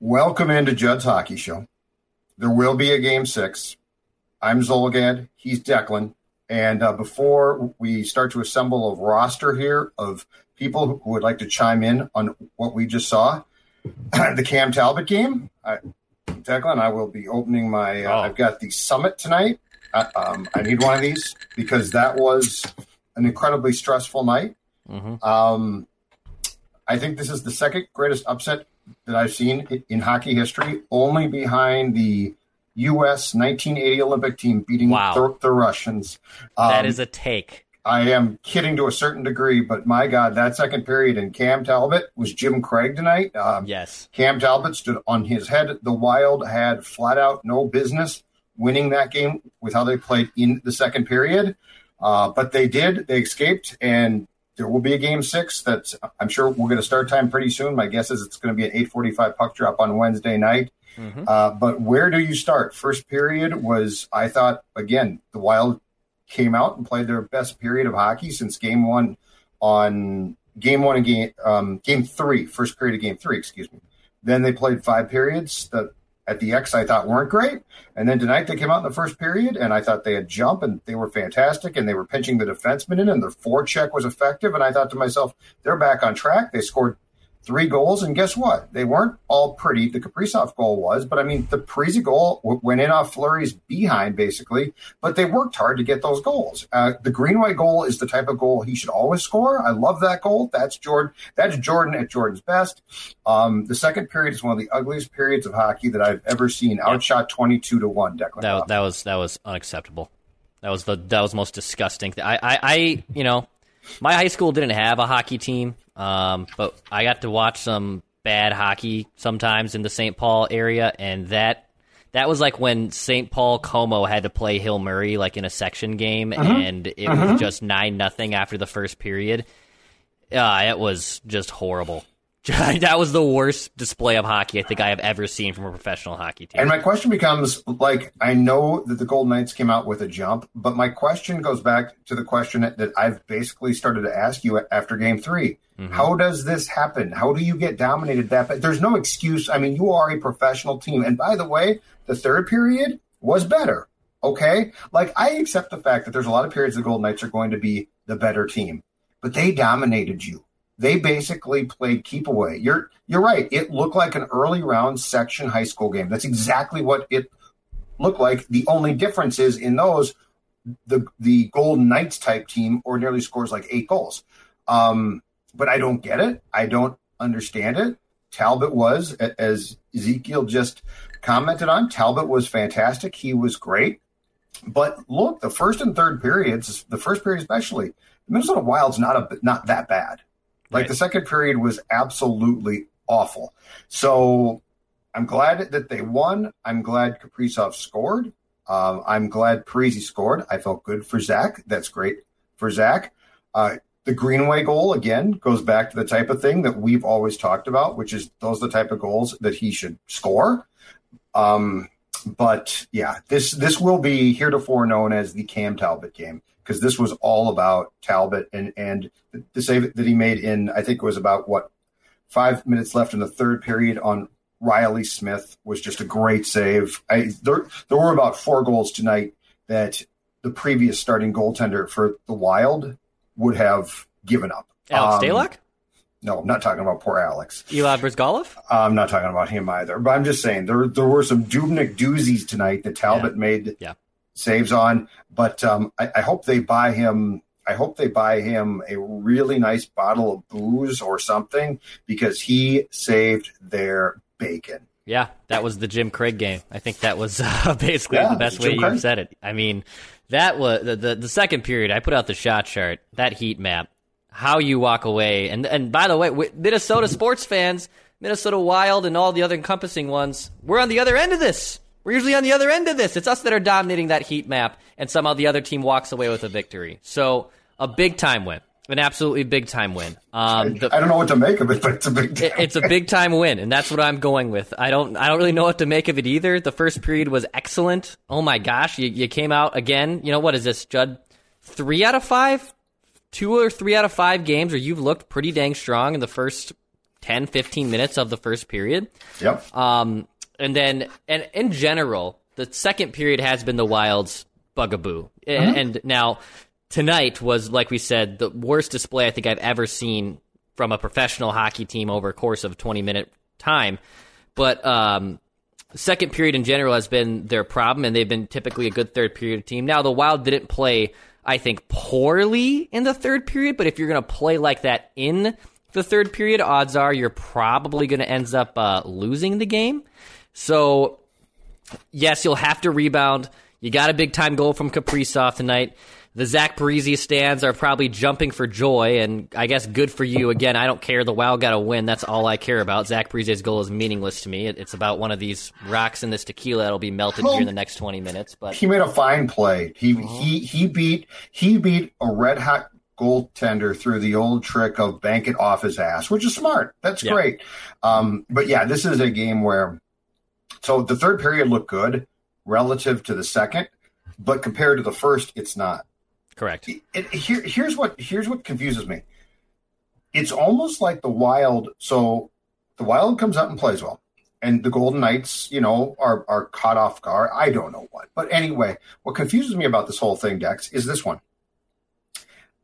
Welcome into Judd's Hockey Show. There will be a game six. I'm Zulgad. He's Declan. And uh, before we start to assemble a roster here of people who would like to chime in on what we just saw, the Cam Talbot game, I, Declan, I will be opening my. Uh, Oh. I've got the summit tonight. Uh, um, I need one of these because that was an incredibly stressful night. Mhm. Um, I think this is the second greatest upset that I've seen in hockey history, only behind the U.S. 1980 Olympic team beating Wow. the, the Russians. that Um, is a take. I am kidding to a certain degree, but my God, that second period and Cam Talbot was Jim Craig tonight. Um, Yes. Cam Talbot stood on his head. The Wild had flat out no business winning that game with how they played in the second period. Uh, but they did. They escaped, and there will be a game six. That's I'm sure we're going to start time pretty soon. My guess is it's going to be an 8:45 puck drop on Wednesday night. Mhm. Uh, but where do you start? First period was I thought again the Wild came out and played their best period of hockey since game one on game one and game um, game three, first period of game three, excuse me. Then they played five periods that at the X I thought weren't great. And then tonight they came out in the first period and I thought they had jump and they were fantastic and they were pinching the defenseman in and their forecheck was effective. And I thought to myself, they're back on track. They scored three goals, and guess what? They weren't all pretty. The Kaprizov goal was, but I mean, the Parise goal w- went in off Fleury's behind, basically. But they worked hard to get those goals. Uh, the Greenway goal is the type of goal he should always score. I love that goal. That's Jordan. That's Jordan at Jordan's best. Um, the second period is one of the ugliest periods of hockey that I've ever seen. Outshot twenty-two to one. Declan. That that was that was unacceptable. That was the that was the most disgusting. Thing. I, I I you know, my high school didn't have a hockey team, um, but I got to watch some bad hockey sometimes in the St. Paul area, and that that was like when St. Paul Como had to play Hill Murray like in a section game, and it was just nine nothing after the first period. Uh, it was just horrible. that was the worst display of hockey I think I have ever seen from a professional hockey team. And my question becomes like, I know that the Golden Knights came out with a jump, but my question goes back to the question that, I've basically started to ask you after game 3 mm-hmm. How does this happen? How do you get dominated that? But there's no excuse. I mean, you are a professional team. And by the way, the third period was better. Okay. Like, I accept the fact that there's a lot of periods the Golden Knights are going to be the better team, but they dominated you they basically played keep away. You're you're right. It looked like an early round section high school game. That's exactly what it looked like. The only difference is in those the the Golden Knights type team ordinarily scores like eight goals. Um, but I don't get it. I don't understand it. Talbot was, as Ezekiel just commented on, Talbot was fantastic. He was great. But look, the first and third periods, the first period especially, the Minnesota Wild's not a not that bad. Like Right. the second period was absolutely awful. So I'm glad that they won. I'm glad Kaprizov scored. Um, I'm glad Parise scored. I felt good for Zach. That's great for Zach. Uh, the Greenway goal again goes back to the type of thing that we've always talked about, which is those are the type of goals that he should score. Um, but yeah, this this will be heretofore known as the Cam Talbot game because this was all about Talbot and and the save that he made in I think it was about what five minutes left in the third period on Reilly Smith was just a great save. I there there were about four goals tonight that the previous starting goaltender for the Wild would have given up. Alex Um? No, I'm not talking about poor Alex. Eli Bryzgalov? I'm not talking about him either. But I'm just saying there there were some Dubnyk doozies tonight that Talbot Yeah. made Yeah. Saves on. But um, I, I hope they buy him. I hope they buy him a really nice bottle of booze or something because he saved their bacon. Yeah, that was the Jim Craig game. I think that was uh, basically Yeah, the best way you said it. I mean, that was the, the the second period. I put out the shot chart, that heat map, how you walk away, and and by the way, Minnesota sports fans, Minnesota Wild, and all the other encompassing ones, we're on the other end of this. We're usually on the other end of this. It's us that are dominating that heat map, and somehow the other team walks away with a victory. So a big time win, an absolutely big time win. Um, the, I don't know what to make of it, but it's a big. it- it's a big time win, and that's what I'm going with. I don't I don't really know what to make of it either. The first period was excellent. Oh my gosh, you, you came out again. You know what is this, Judd? Three out of five, two or three out of five games where you've looked pretty dang strong in the first 10, 15 minutes of the first period. Yep. Um, and then, and in general, the second period has been the Wild's bugaboo. A- And now, tonight was, like we said, the worst display I think I've ever seen from a professional hockey team over a course of 20 minute time. But, um, second period in general has been their problem, and they've been typically a good third period team. Now, the Wild didn't play, I think, poorly in the third period, but if you're going to play like that in the third period, odds are you're probably going to end up uh, losing the game. So, yes, you'll have to rebound. You got a big time goal from Kaprizov tonight. The Zach Parise stands are probably jumping for joy, and I guess good for you. Again, I don't care. The Wild got to win. That's all I care about. Zach Parise's goal is meaningless to me. It- It's about one of these rocks in this tequila that'll be melted here in the next 20 minutes. But he made a fine play. He he he beat he beat a red hot goaltender through the old trick of bank it off his ass, which is smart. That's Yeah. great. Um, but yeah, this is a game where so the third period looked good relative to the second, but compared to the first, it's not. correct. It, it- here, here's what here's what confuses me. It's almost like the Wild. So the Wild comes out and plays well, and the Golden Knights, you know, are are caught off guard. I don't know what, but anyway, what confuses me about this whole thing, Dex, is this one.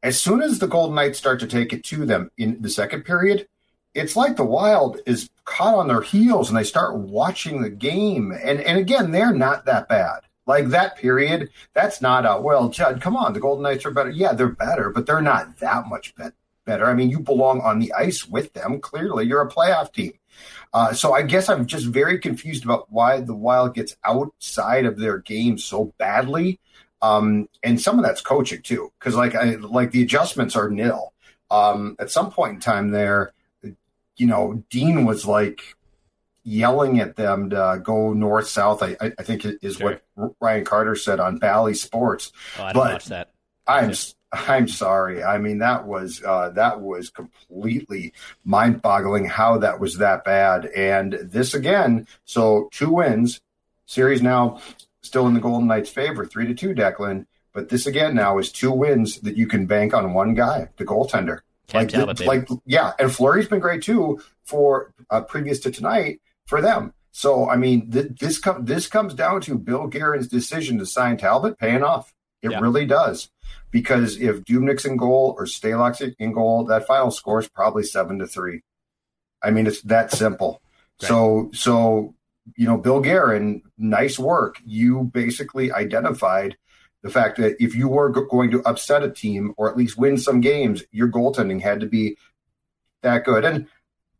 As soon as the Golden Knights start to take it to them in the second period, it's like the Wild is caught on their heels and they start watching the game. And and again, they're not that bad. Like that period, that's not a well, Judd. Come on, the Golden Knights are better. Yeah, they're better, but they're not that much bet- better. I mean, you belong on the ice with them. Clearly, you're a playoff team. Uh, so I guess I'm just very confused about why the Wild gets outside of their game so badly. Um, and some of that's coaching too, because like like the adjustments are nil. Um, at some point in time there, you know, Dean was like yelling at them to go north south. I, I think is Sure. what Ryan Carter said on Bally Sports. Oh, I didn't but- watch that. I'm I'm sorry. I mean that was uh, that was completely mind-boggling how that was that bad. And this again, so two wins, series now still in the Golden Knights' favor, three to two, Declan. But this again now is two wins that you can bank on one guy, the goaltender. Cam Like, Talbot, like yeah, and Fleury's been great too for uh, previous to tonight for them. So I mean, th- this com- this comes down to Bill Guerin's decision to sign Talbot paying off. It Yeah. really does, because if Dubnyk's in goal or Stalock's in goal, that final score is probably seven to three. I mean, it's that simple. So so you know, Bill Guerin, nice work. You basically identified the fact that if you were going to upset a team or at least win some games, your goaltending had to be that good. And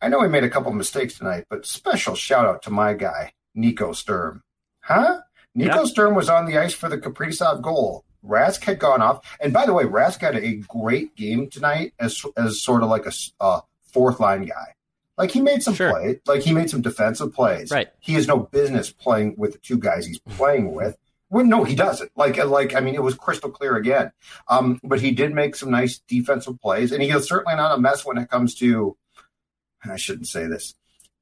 I know I made a couple mistakes tonight, but special shout out to my guy, Nico Sturm. Huh? Nico Yeah. Sturm was on the ice for the Kaprizov goal. Rask had gone off. And by the way, Rask had a great game tonight as as sort of like a uh, fourth line guy. Like he made some Sure. play, like he made some defensive plays. Right. He has no business playing with the two guys he's playing with. Well, no, he doesn't. Like, like I mean, it was crystal clear again. Um, but he did make some nice defensive plays, and he is certainly not a mess when it comes to. I shouldn't say this.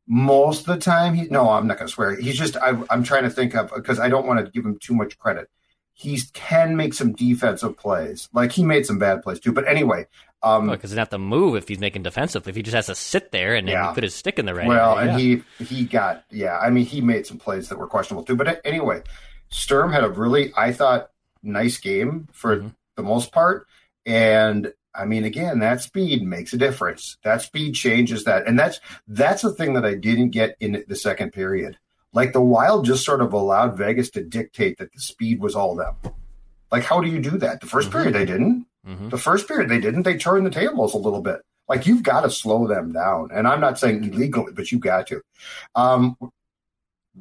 Most of the time, he no, I'm not going to swear. He's just I, I'm trying to think of because I don't want to give him too much credit. He can make some defensive plays. Like he made some bad plays too. But anyway, um, Because he doesn't have to move if he's making defensive. If he just has to sit there and, and Yeah. put his stick in the right Well, area. and he he got yeah. I mean, he made some plays that were questionable too. But anyway, Sturm had a really I thought nice game for Mhm. the most part, and I mean, again, that speed makes a difference. That speed changes that, and that's that's the thing that I didn't get in the second period. Like the Wild just sort of allowed Vegas to dictate that the speed was all them. Like, how do you do that? The 1st mm-hmm. period they didn't. Mm-hmm. The first period they didn't. They turned the tables a little bit. Like you've got to slow them down, and I'm not saying illegally, but you've got to. Um,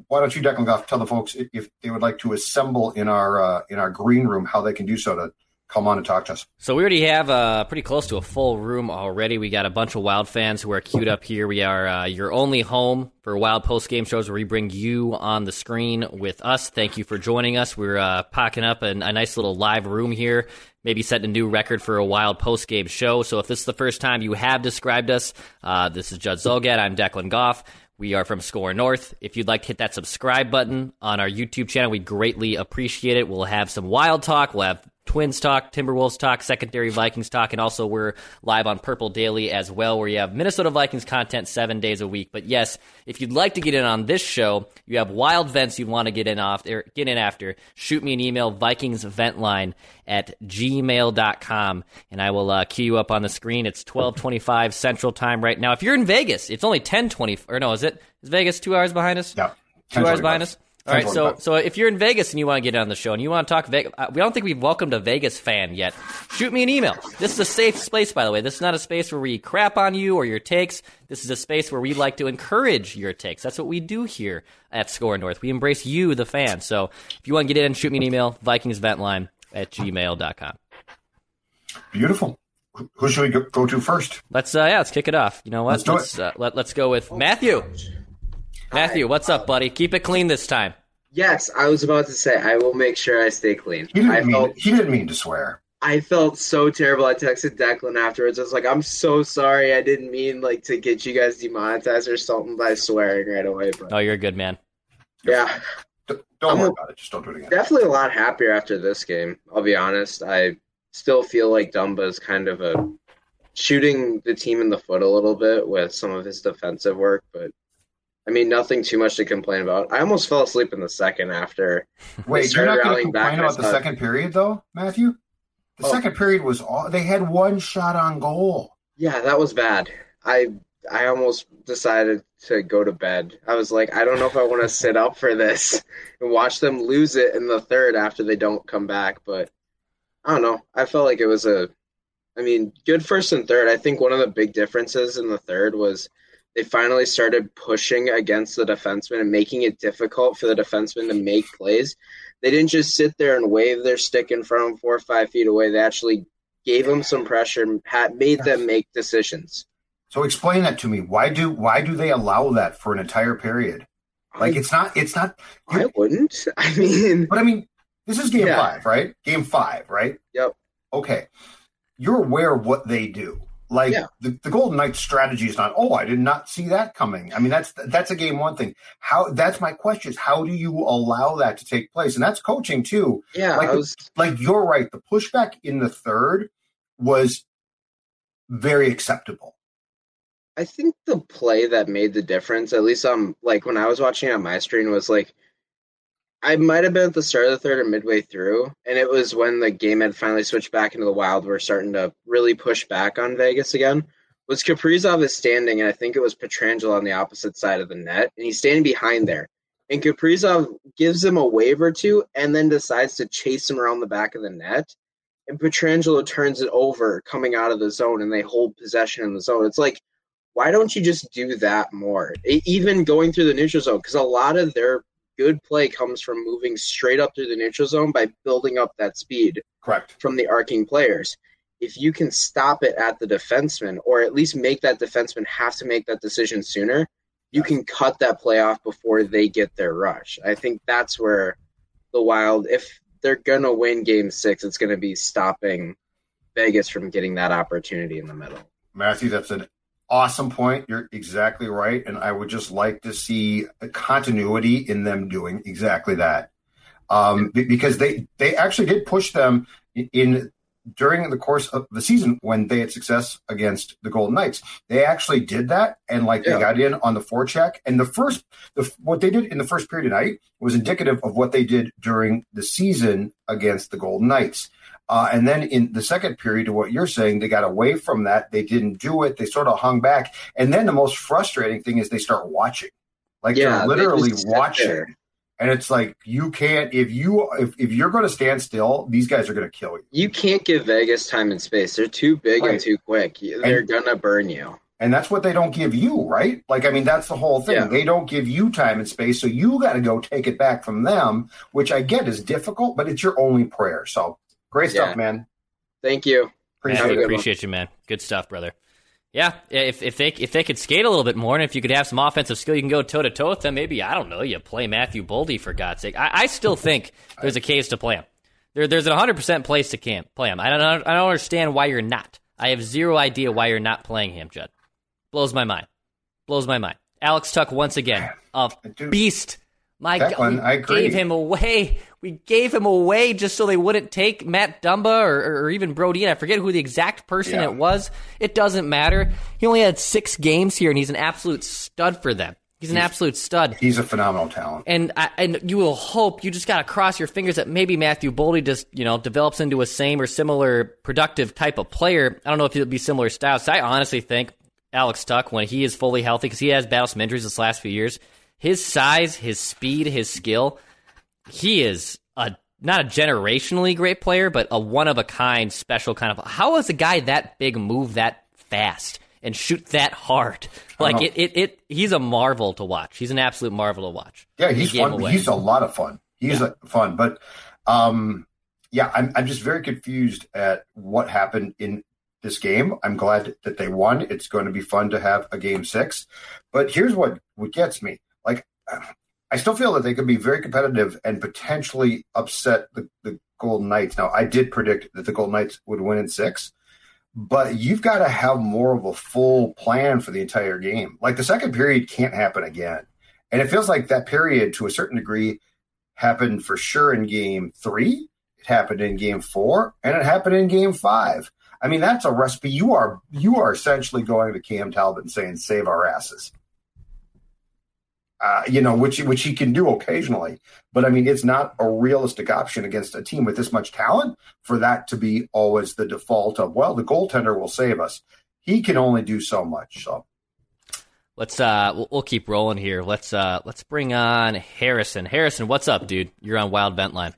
why don't you, Declan Goff, tell the folks if they would like to assemble in our uh, in our green room how they can do so to come on and talk to us. So we already have uh, pretty close to a full room already. We got a bunch of Wild fans who are queued up here. We are uh, your only home for Wild post game shows where we bring you on the screen with us. Thank you for joining us. We're uh, packing up a, a nice little live room here. Maybe setting a new record for a wild post game show. So if this is the first time you have described us, uh, this is Judd Zulgad. I'm Declan Goff. We are from Score North. If you'd like to hit that subscribe button on our YouTube channel, we greatly appreciate it. We'll have some wild talk. We'll have Twins talk, Timberwolves talk, secondary Vikings talk, and also we're live on Purple Daily as well, where you have Minnesota Vikings content seven days a week. But yes, if you'd like to get in on this show, you have wild vents you'd want to get in off or get in after, shoot me an email, VikingsVentline at gmail.com, and I will uh, cue you up on the screen. It's 1225 Central Time right now. If you're in Vegas, it's only 1020, or no, is it? Is Vegas two hours behind us? Yeah. Two hours behind us? All right, so so if you're in Vegas and you want to get on the show and you want to talk Vegas, uh, we don't think we've welcomed a Vegas fan yet. Shoot me an email. This is a safe space, by the way. This is not a space where we crap on you or your takes. This is a space where we like to encourage your takes. That's what we do here at Score North. We embrace you, the fan. So if you want to get in, shoot me an email, VikingsVentline at gmail.com. Beautiful. Who should we go to first? Let's uh, yeah, let's kick it off. You know what? Let's, let's, uh, let, let's go with Matthew. Matthew, what's up, buddy? Keep it clean this time. Yes, I was about to say I will make sure I stay clean. He didn't, I mean, felt, he didn't mean to swear. I felt so terrible. I texted Declan afterwards. I was like, "I'm so sorry. I didn't mean like to get you guys demonetized or something by swearing right away." But oh, you're a good man. Yeah. Don't I'm worry about it. Just don't do it again. Definitely a lot happier after this game. I'll be honest. I still feel like Dumba is kind of a shooting the team in the foot a little bit with some of his defensive work, but I mean, nothing too much to complain about. I almost fell asleep in the second after. Wait, you're not going to complain about the second period, though, Matthew? The oh. second period was all they had one shot on goal. Yeah, that was bad. I I almost decided to go to bed. I was like, I don't know if I want to sit up for this and watch them lose it in the third after they don't come back. But I don't know. I felt like it was a, I mean, good first and third. I think one of the big differences in the third was they finally started pushing against the defenseman and making it difficult for the defenseman to make plays. They didn't just sit there and wave their stick in front of them four or five feet away. They actually gave them some pressure, made them make decisions. So explain that to me. Why do why do they allow that for an entire period? Like it's not it's not. I wouldn't. I mean, but I mean, this is game yeah. five, right? Game five, right? Yep. Okay, you're aware of what they do. Like yeah. the, the Golden Knights strategy is not, oh, I did not see that coming. I mean, that's that's a game one thing. How that's my question is how do you allow that to take place? And that's coaching too. Yeah. Like, was... like you're right. The pushback in the third was very acceptable. I think the play that made the difference, at least um like when I was watching on my screen, was like I might have been at the start of the third or midway through, and it was when the game had finally switched back into the wild. We're starting to really push back on Vegas again. Was Kaprizov is standing, and I think it was Pietrangelo on the opposite side of the net, and he's standing behind there. And Kaprizov gives him a wave or two, and then decides to chase him around the back of the net. And Pietrangelo turns it over, coming out of the zone, and they hold possession in the zone. It's like, why don't you just do that more? Even going through the neutral zone, because a lot of their good play comes from moving straight up through the neutral zone by building up that speed. Correct. From the arcing players. If you can stop it at the defenseman, or at least make that defenseman have to make that decision sooner, you can cut that play off before they get their rush. I think that's where the Wild, if they're gonna win Game Six, it's gonna be stopping Vegas from getting that opportunity in the middle. Matthew, that's an awesome point. You're exactly right. And I would just like to see a continuity in them doing exactly that. Um, because they, they actually did push them in during the course of the season when they had success against the Golden Knights. They actually did that and like yeah. they got in on the forecheck. And the first, the, what they did in the first period tonight was indicative of what they did during the season against the Golden Knights. Uh, and then in the second period, to what you're saying, they got away from that. They didn't do it. They sort of hung back. And then the most frustrating thing is they start watching, like Yeah, they're literally sit watching. there. And it's like you can't if you if, if you're going to stand still, these guys are going to kill you. You can't give Vegas time and space. They're too big Right. and too quick. They're gonna burn you. And that's what they don't give you, right? Like, I mean, that's the whole thing. Yeah. They don't give you time and space, so you got to go take it back from them, which I get is difficult, but it's your only prayer. So great stuff, Yeah. man. Thank you. Appreciate Man, it. good one. appreciate you, man. Good stuff, brother. Yeah, if if they if they could skate a little bit more, and if you could have some offensive skill, you can go toe to toe with them. Maybe I don't know. You play Matthew Boldy for God's sake. I, I still think there's a case to play him. There, there's a 100 percent place to camp, play him. I don't I don't understand why you're not. I have zero idea why you're not playing him, Judd. Blows my mind. Blows my mind. Alex Tuch once again, a Dude. beast. My Declan, God, we I agree. gave him away. We gave him away just so they wouldn't take Matt Dumba or, or even Brody. And I forget who the exact person Yeah. it was. It doesn't matter. He only had six games here, and he's an absolute stud for them. He's an absolute stud. He's a phenomenal talent. And I, and you will hope you just gotta cross your fingers that maybe Matthew Boldy just you know develops into a same or similar productive type of player. I don't know if it'll be similar styles. I honestly think Alex Tuch when he is fully healthy because he has battled some injuries this last few years. His size, his speed, his skill, he is a not a generationally great player, but a one of a kind, special kind of. How is a guy that big move that fast and shoot that hard? Like it, it, it, he's a marvel to watch. He's an absolute marvel to watch. Yeah, he's him fun. He's a lot of fun. He's uh fun, but um, yeah, I'm I'm just very confused at what happened in this game. I'm glad that they won. It's going to be fun to have a game six, but here's what what gets me. Like, I still feel that they could be very competitive and potentially upset the the Golden Knights. Now, I did predict that the Golden Knights would win in six. But you've got to have more of a full plan for the entire game. Like the second period can't happen again. And it feels like that period, to a certain degree, happened for sure in game three. It happened in game four, and it happened in game five. I mean, that's a recipe. You are you are essentially going to Cam Talbot and saying, "Save our asses." Uh, you know, which which he can do occasionally, but I mean, it's not a realistic option against a team with this much talent for that to be always the default of. Well, the goaltender will save us. He can only do so much. So Let's uh, we'll, we'll keep rolling here. Let's uh, let's bring on Harrison. Harrison, what's up, dude? You're on Wild Vent Line.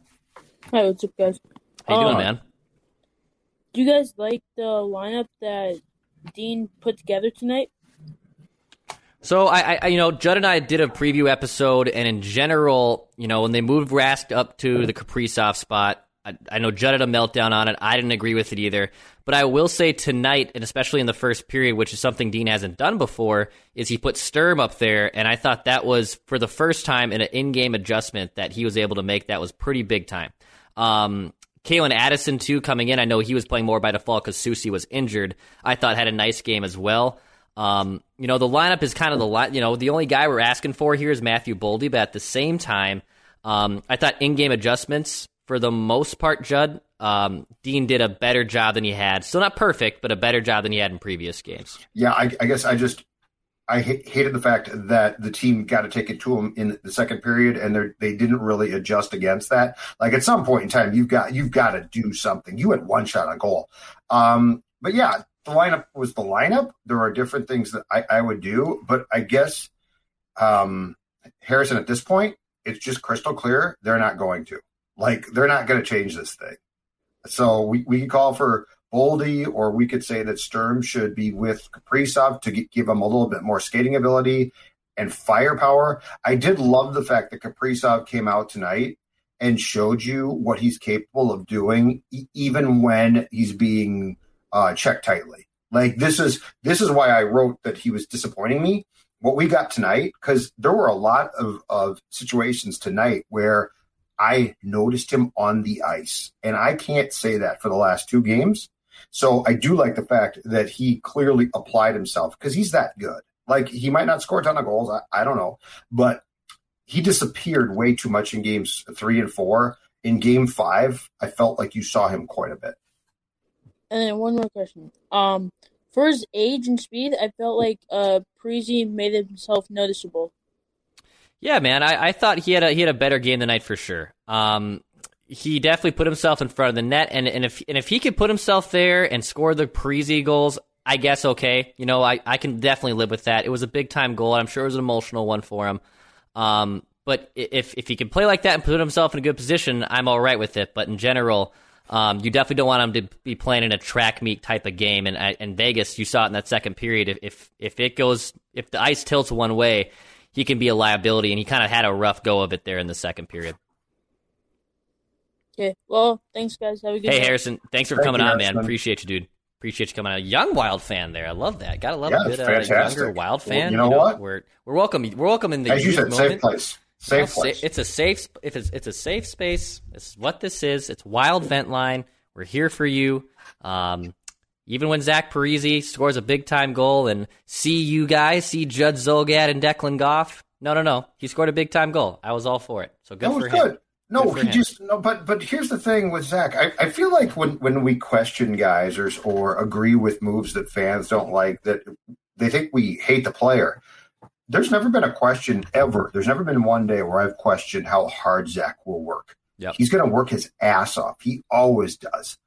Hi, what's up, guys? How you Uh, doing, man? Do you guys like the lineup that Dean put together tonight? So I, I, you know, Judd and I did a preview episode, and in general, you know, when they moved Rask up to the Kaprizov spot, I, I know Judd had a meltdown on it. I didn't agree with it either. But I will say tonight, and especially in the first period, which is something Dean hasn't done before, is he put Sturm up there, and I thought that was for the first time in an in-game adjustment that he was able to make. That was pretty big time. Um, Calen Addison too coming in. I know he was playing more by default because Soucy was injured. I thought had a nice game as well. Um, you know, the lineup is kind of the line. You know, the only guy we're asking for here is Matthew Boldy, but at the same time, um, I thought in-game adjustments for the most part, Judd um, Dean did a better job than he had. Still not perfect, but a better job than he had in previous games. yeah, I, I guess I just I hated the fact that the team got to take it to them in the second period, and they they didn't really adjust against that. Like at some point in time, you've got you've got to do something. You had one shot on goal, um, but yeah, the lineup was the lineup. There are different things that I, I would do, but I guess um, Harrison at this point, it's just crystal clear they're not going to. Like they're not going to change this thing. So we, we could call for Boldy, or we could say that Sturm should be with Kaprizov to give him a little bit more skating ability and firepower. I did love the fact that Kaprizov came out tonight and showed you what he's capable of doing, e- even when he's being uh, checked tightly. Like this is this is why I wrote that he was disappointing me. What we got tonight, because there were a lot of, of situations tonight where I noticed him on the ice. And I can't say that for the last two games. So I do like the fact that he clearly applied himself because he's that good. Like he might not score a ton of goals. I, I don't know. But he disappeared way too much in games three and four. In game five, I felt like you saw him quite a bit. And then one more question. Um, for his age and speed, I felt like uh Parise made himself noticeable. Yeah, man, I, I thought he had a he had a better game tonight for sure. Um, he definitely put himself in front of the net, and, and if and if he could put himself there and score the Parise goals, I guess okay. You know, I, I can definitely live with that. It was a big time goal. I'm sure it was an emotional one for him. Um, but if if he can play like that and put himself in a good position, I'm all right with it. But in general, um, you definitely don't want him to be playing in a track meet type of game. And and Vegas, you saw it in that second period. If if, if it goes, if the ice tilts one way, he can be a liability. And he kind of had a rough go of it there in the second period. Okay. Well, thanks, guys. Have a good day. Hey, night. Harrison, thanks for Thank coming you, on, man. Harrison. Appreciate you, dude. Appreciate you coming on. A young Wild fan there. I love that. Gotta love Yeah, a it's good uh, fantastic. younger Wild Well, fan. you know what? We're we're welcome. We're welcome in the As you said, moment. safe place. Safe sa- place. It's a safe. If it's it's a safe space. It's what this is. It's Wild Vent Line. We're here for you. Um, even when Zach Parise scores a big time goal and see you guys, see Judd Zulgad and Declan Goff. No, no, no. He scored a big time goal. I was all for it. So good that for was him. No, Good he him. just no. But but here's the thing with Zach. I, I feel like when when we question guys or or agree with moves that fans don't like, that they think we hate the player. There's never been a question ever. There's never been one day where I've questioned how hard Zach will work. Yep. He's going to work his ass off. He always does.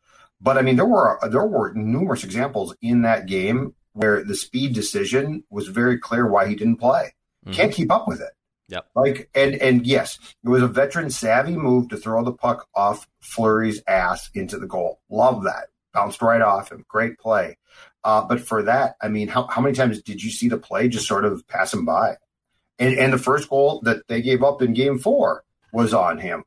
But I mean, there were there were numerous examples in that game where the speed decision was very clear why he didn't play. Mhm. Can't keep up with it. Yep. Like and and yes, it was a veteran savvy move to throw the puck off Fleury's ass into the goal. Love that. Bounced right off him. Great play. Uh, but for that, I mean, how, how many times did you see the play just sort of pass him by? And and the first goal that they gave up in game four was on him.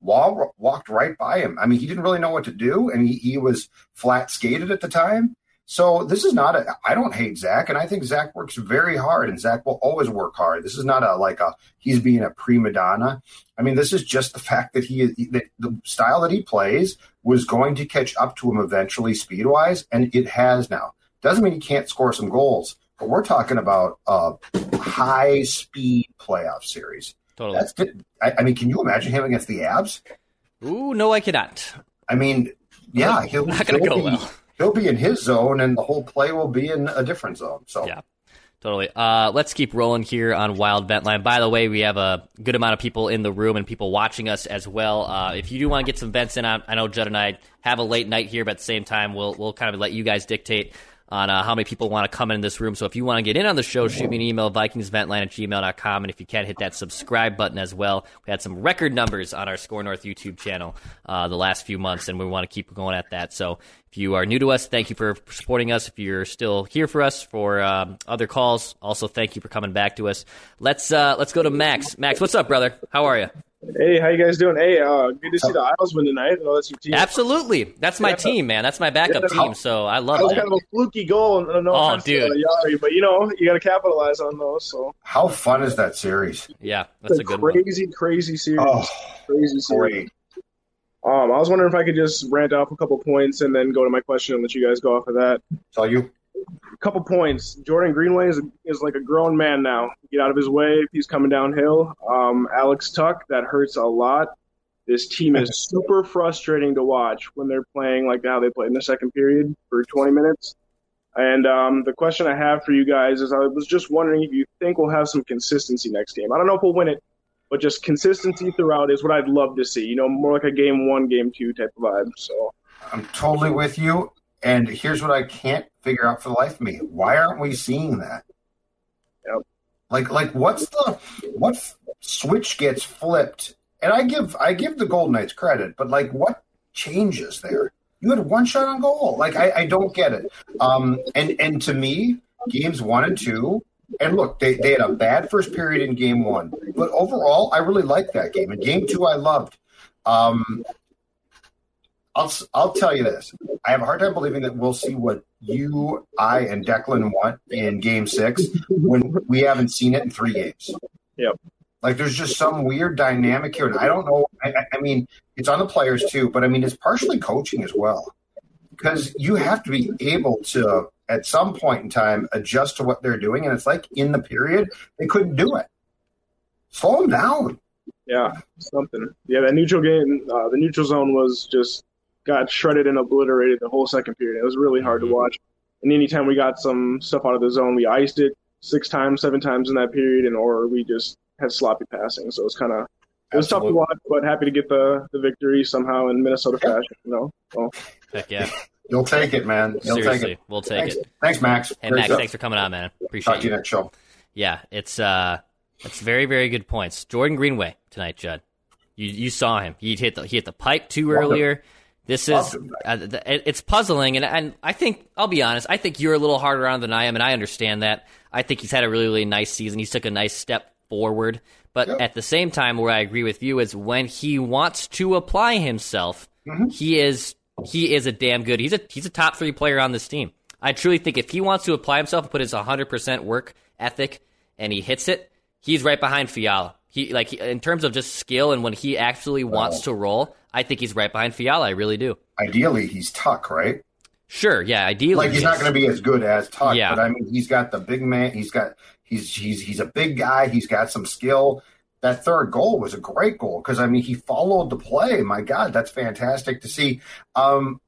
Wall walked right by him. I mean, he didn't really know what to do, and he, he was flat skated at the time. So this is not a. I don't hate Zach, and I think Zach works very hard, and Zach will always work hard. This is not a like a he's being a prima donna. I mean, this is just the fact that he that the style that he plays was going to catch up to him eventually, speed wise, and it has now. Doesn't mean he can't score some goals, but we're talking about a high speed playoff series. Totally. That's good. I, I mean, can you imagine him against the Abs? Ooh, no, I cannot. I mean, yeah, he'll, Not gonna he'll go be, well. He'll be in his zone, and the whole play will be in a different zone. So Yeah. Totally. Uh, let's keep rolling here on Wild Vent Line. By the way, we have a good amount of people in the room and people watching us as well. Uh, if you do want to get some vents in, I, I know Judd and I have a late night here, but at the same time, we'll we'll kind of let you guys dictate on uh, how many people want to come in this room. So if you want to get in on the show, shoot me an email, vikingsventline at gmail.com. And if you can, hit that subscribe button as well. We had some record numbers on our Score North YouTube channel uh, the last few months, and we want to keep going at that. So if you are new to us, thank you for supporting us. If you're still here for us for um, other calls, also thank you for coming back to us. Let's uh, let's go to Max. Max, what's up, brother? How are you? Hey, how you guys doing? Hey, uh, good to see the Isles win tonight. I know that's your team. Absolutely, that's my Yeah. team, man. That's my backup Yeah. team. So I love it. That was that. kind of a fluky goal. and No Oh, dude. Yari, but you know you got to capitalize on those. So how fun is that series? Yeah, that's it's a good one. crazy, crazy series. Oh, crazy series. great. Um, I was wondering if I could just rant off a couple points and then go to my question and let you guys go off of that. Tell you. A couple points. Jordan Greenway is, is like a grown man now. Get out of his way. He's coming downhill. Um, Alex Tuch, that hurts a lot. This team is super frustrating to watch when they're playing like how they played in the second period for 20 minutes. And um, the question I have for you guys is I was just wondering if you think we'll have some consistency next game. I don't know if we'll win it, but just consistency throughout is what I'd love to see. You know, more like a game one, game two type of vibe. So I'm totally with you. And here's what I can't figure out for the life of me: Why aren't we seeing that? Yep. Like, like what's the what f- switch gets flipped? And I give I give the Golden Knights credit, but like, what changes there? You had one shot on goal. Like, I, I don't get it. Um, and and to me, games one and two. And look, they, they had a bad first period in game one, but overall, I really liked that game. And game two, I loved. Um, I'll I'll tell you this: I have a hard time believing that we'll see what you, I, and Declan want in Game Six when we haven't seen it in three games. Yep. Like there's just some weird dynamic here, and I don't know. I, I- I mean, it's on the players too, but I mean, it's partially coaching as well, because you have to be able to, at some point in time, adjust to what they're doing, and it's like in the period they couldn't do it. Slow them down. Yeah, something. Yeah, that neutral game, uh, the neutral zone was just got shredded and obliterated the whole second period. It was really hard Mhm. to watch. And anytime we got some stuff out of the zone, we iced it six times, seven times in that period, and or we just had sloppy passing. So it's kind of it was tough to watch, but happy to get the, the victory somehow in Minnesota fashion. You know, so, Heck yeah. You'll take it, man. You'll Seriously, take it. we'll take Thanks, it. thanks Max. Hey Great Max, stuff. thanks for coming on, man. Talk Appreciate to you you. next show. Yeah, it's uh, it's very very good points. Jordan Greenway tonight, Judd. You you saw him. He hit the he hit the pipe too Loved him. earlier. This is uh, th- it's puzzling, and and I think I'll be honest. I think you're a little harder on him than I am, and I understand that. I think he's had a really really nice season. He's took a nice step forward, but Yep. at the same time, where I agree with you is when he wants to apply himself, Mm-hmm. he is he is a damn good. He's a he's a top three player on this team. I truly think if he wants to apply himself and put his 100% work ethic and he hits it, he's right behind Fiala. He like he- in terms of just skill and when he actually wants oh. to roll, I think he's right behind Fiala. I really do. Ideally, he's Tuch, right? Sure, yeah, ideally, Like he's not going to be as good as Tuch, Yeah. but I mean, he's got the big man. He's got he's he's he's a big guy. He's got some skill. That third goal was a great goal because I mean he followed the play. My God, that's fantastic to see. Um,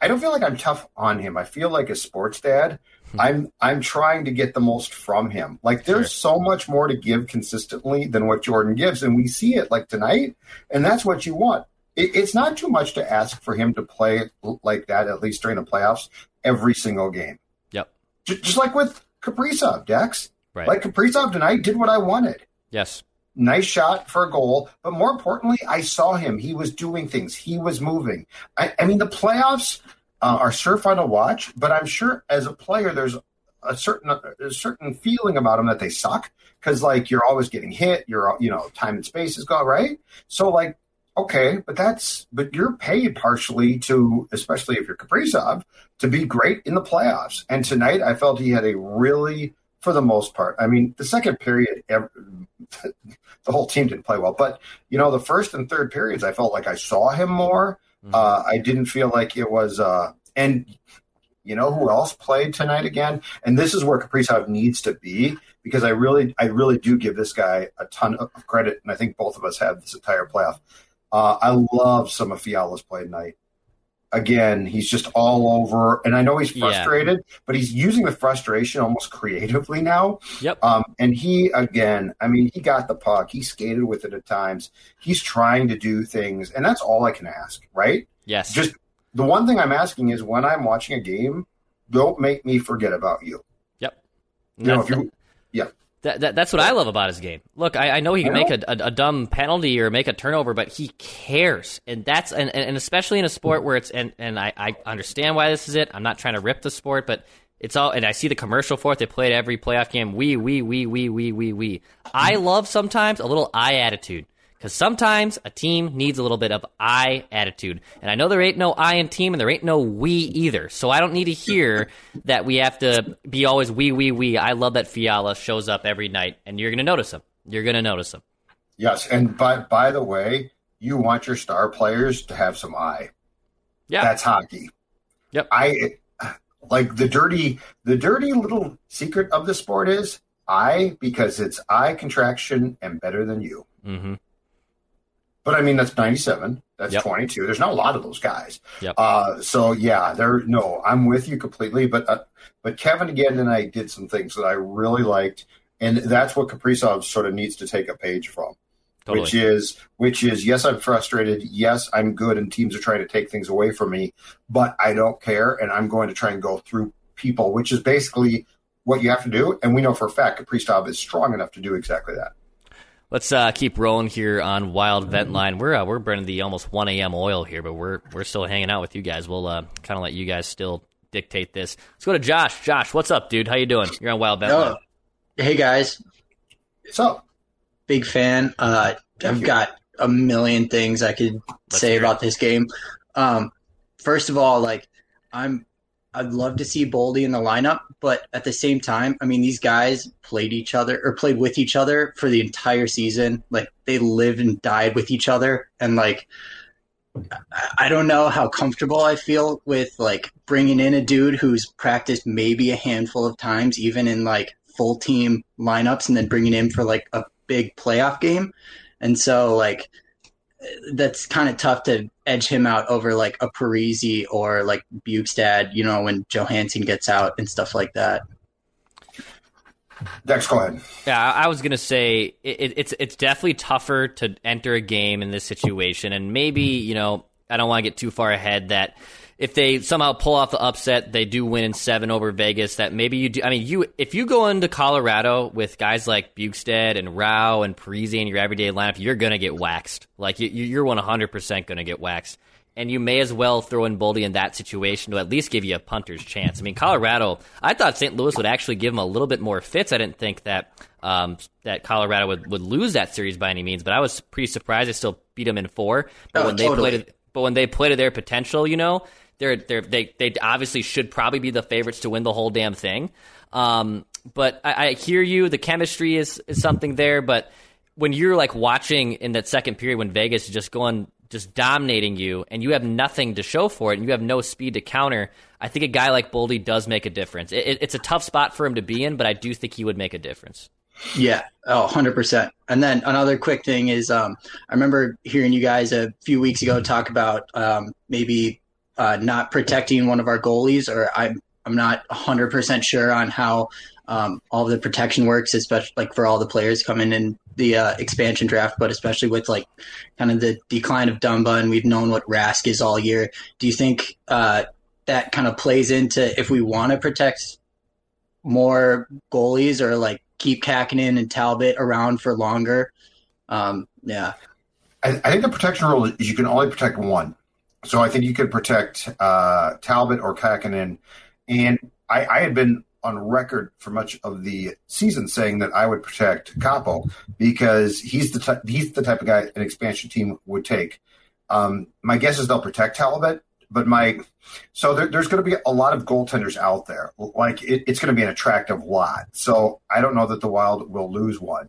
I don't feel like I'm tough on him. I feel like a sports dad. I'm I'm trying to get the most from him. Like there's so much more to give consistently than what Jordan gives, and we see it like tonight, and that's what you want. It, it's not too much to ask for him to play like that at least during the playoffs every single game. Yep. Just, just like with Kaprizov, Dex. Right. Like Kaprizov tonight did what I wanted. yes. Nice shot for a goal, but more importantly, I saw him. He was doing things. He was moving. I, I mean, the playoffs uh, are fun to watch, but I'm sure as a player, there's a certain a certain feeling about them that they suck because like you're always getting hit. You're you know time and space is gone right. So like okay, but that's but you're paid partially to especially if you're Kaprizov to be great in the playoffs. And tonight, I felt he had a really for the most part. I mean, the second period, ev- the whole team didn't play well, but you know, the first and third periods, I felt like I saw him more. Uh, I didn't feel like it was, uh, and you know who else played tonight again? And this is where Kaprizov needs to be because I really, I really do give this guy a ton of credit, and I think both of us have this entire playoff. Uh, I love some of Fiala's play tonight. Again, he's just all over, and I know he's Yeah. frustrated, but he's using the frustration almost creatively now. Yep. Um, and he, again, I mean, he got the puck. He skated with it at times. He's trying to do things, and that's all I can ask, right? Yes. Just the one thing I'm asking is when I'm watching a game, don't make me forget about you. yep. You know, if you, yeah, That, that, that's what I love about his game. Look, I, I know he can make a, a, a dumb penalty or make a turnover, but he cares, and that's and, and especially in a sport where it's and and I, I understand why this is it. I'm not trying to rip the sport, but it's all and I see the commercial for it. They play it every playoff game. We we we we we we we. I love sometimes a little I attitude. Because sometimes a team needs a little bit of I attitude. And I know there ain't no I in team and there ain't no we either. So I don't need to hear that we have to be always we, we, we. I love that Fiala shows up every night and you're going to notice him. You're going to notice him. yes. And by by the way, you want your star players to have some eye. Yeah. That's hockey. Yep. I like the dirty the dirty little secret of the sport is I because it's I contraction and better than you. hmm But I mean that's 97. That's Yep. 22. There's not a lot of those guys. Yep. Uh, so yeah, there. No, I'm with you completely. But uh, but Kevin again and I did some things that I really liked, and that's what Kaprizov sort of needs to take a page from. Totally. Which is which is yes, I'm frustrated. Yes, I'm good, and teams are trying to take things away from me, but I don't care, and I'm going to try and go through people, which is basically what you have to do. And we know for a fact Kaprizov is strong enough to do exactly that. Let's uh, keep rolling here on Wild Vent Line. We're uh, we're burning the almost 1 a.m. oil here, but we're we're still hanging out with you guys. We'll uh, kind of let you guys still dictate this. Let's go to Josh. Josh, what's up, dude? How you doing? You're on Wild Vent Line. Oh, hey guys, So big fan. Uh, I've you. got a million things I could Let's say hear it. about this game. Um, first of all, like I'm, I'd love to see Boldy in the lineup, but at the same time, I mean, these guys played each other or played with each other for the entire season. Like they lived and died with each other, and like I- don't know how comfortable I feel with like bringing in a dude who's practiced maybe a handful of times, even in like full team lineups, and then bringing him for like a big playoff game. And so like that's kind of tough to edge him out over like a Parise or like Bjugstad, you know, when Johansson gets out and stuff like that. Dex, go ahead. Yeah, I I was gonna say it, it's it's definitely tougher to enter a game in this situation, and maybe you know I don't want to get too far ahead that if they somehow pull off the upset, they do win in seven over Vegas. That maybe you do. I mean, you if you go into Colorado with guys like Bjugstad and Rau and Parise in your everyday lineup, you're gonna get waxed. Like you, you're 100 percent gonna get waxed. And you may as well throw in Boldy in that situation to at least give you a punter's chance. I mean, Colorado. I thought St. Louis would actually give them a little bit more fits. I didn't think that um, that Colorado would, would lose that series by any means, but I was pretty surprised they still beat them in four. But Oh, when they totally. played but when they played to their potential, you know, they're they're they they obviously should probably be the favorites to win the whole damn thing. Um, but I, I hear you. The chemistry is is something there, but when you're like watching in that second period when Vegas is just going just dominating you and you have nothing to show for it and you have no speed to counter, I think a guy like Boldy does make a difference. It, it, it's a tough spot for him to be in, but I do think he would make a difference. Yeah, oh, 100%. And then another quick thing is um, I remember hearing you guys a few weeks ago talk about um, maybe uh, not protecting one of our goalies, or I'm, I'm not 100% sure on how um, all the protection works, especially like for all the players coming in the uh, expansion draft, but especially with like kind of the decline of Dumba, and we've known what Rask is all year. Do you think uh, that kind of plays into if we want to protect more goalies or like keep Kähkönen and Talbot around for longer. Um, yeah, I think the protection rule is you can only protect one. So I think you could protect uh, Talbot or Kähkönen. And I, I had been on record for much of the season saying that I would protect Kaapo because he's the ty- he's the type of guy an expansion team would take. Um, my guess is they'll protect Talbot, but my so there, there's going to be a lot of goaltenders out there. Like it, it's going to be an attractive lot. So I don't know that the Wild will lose one.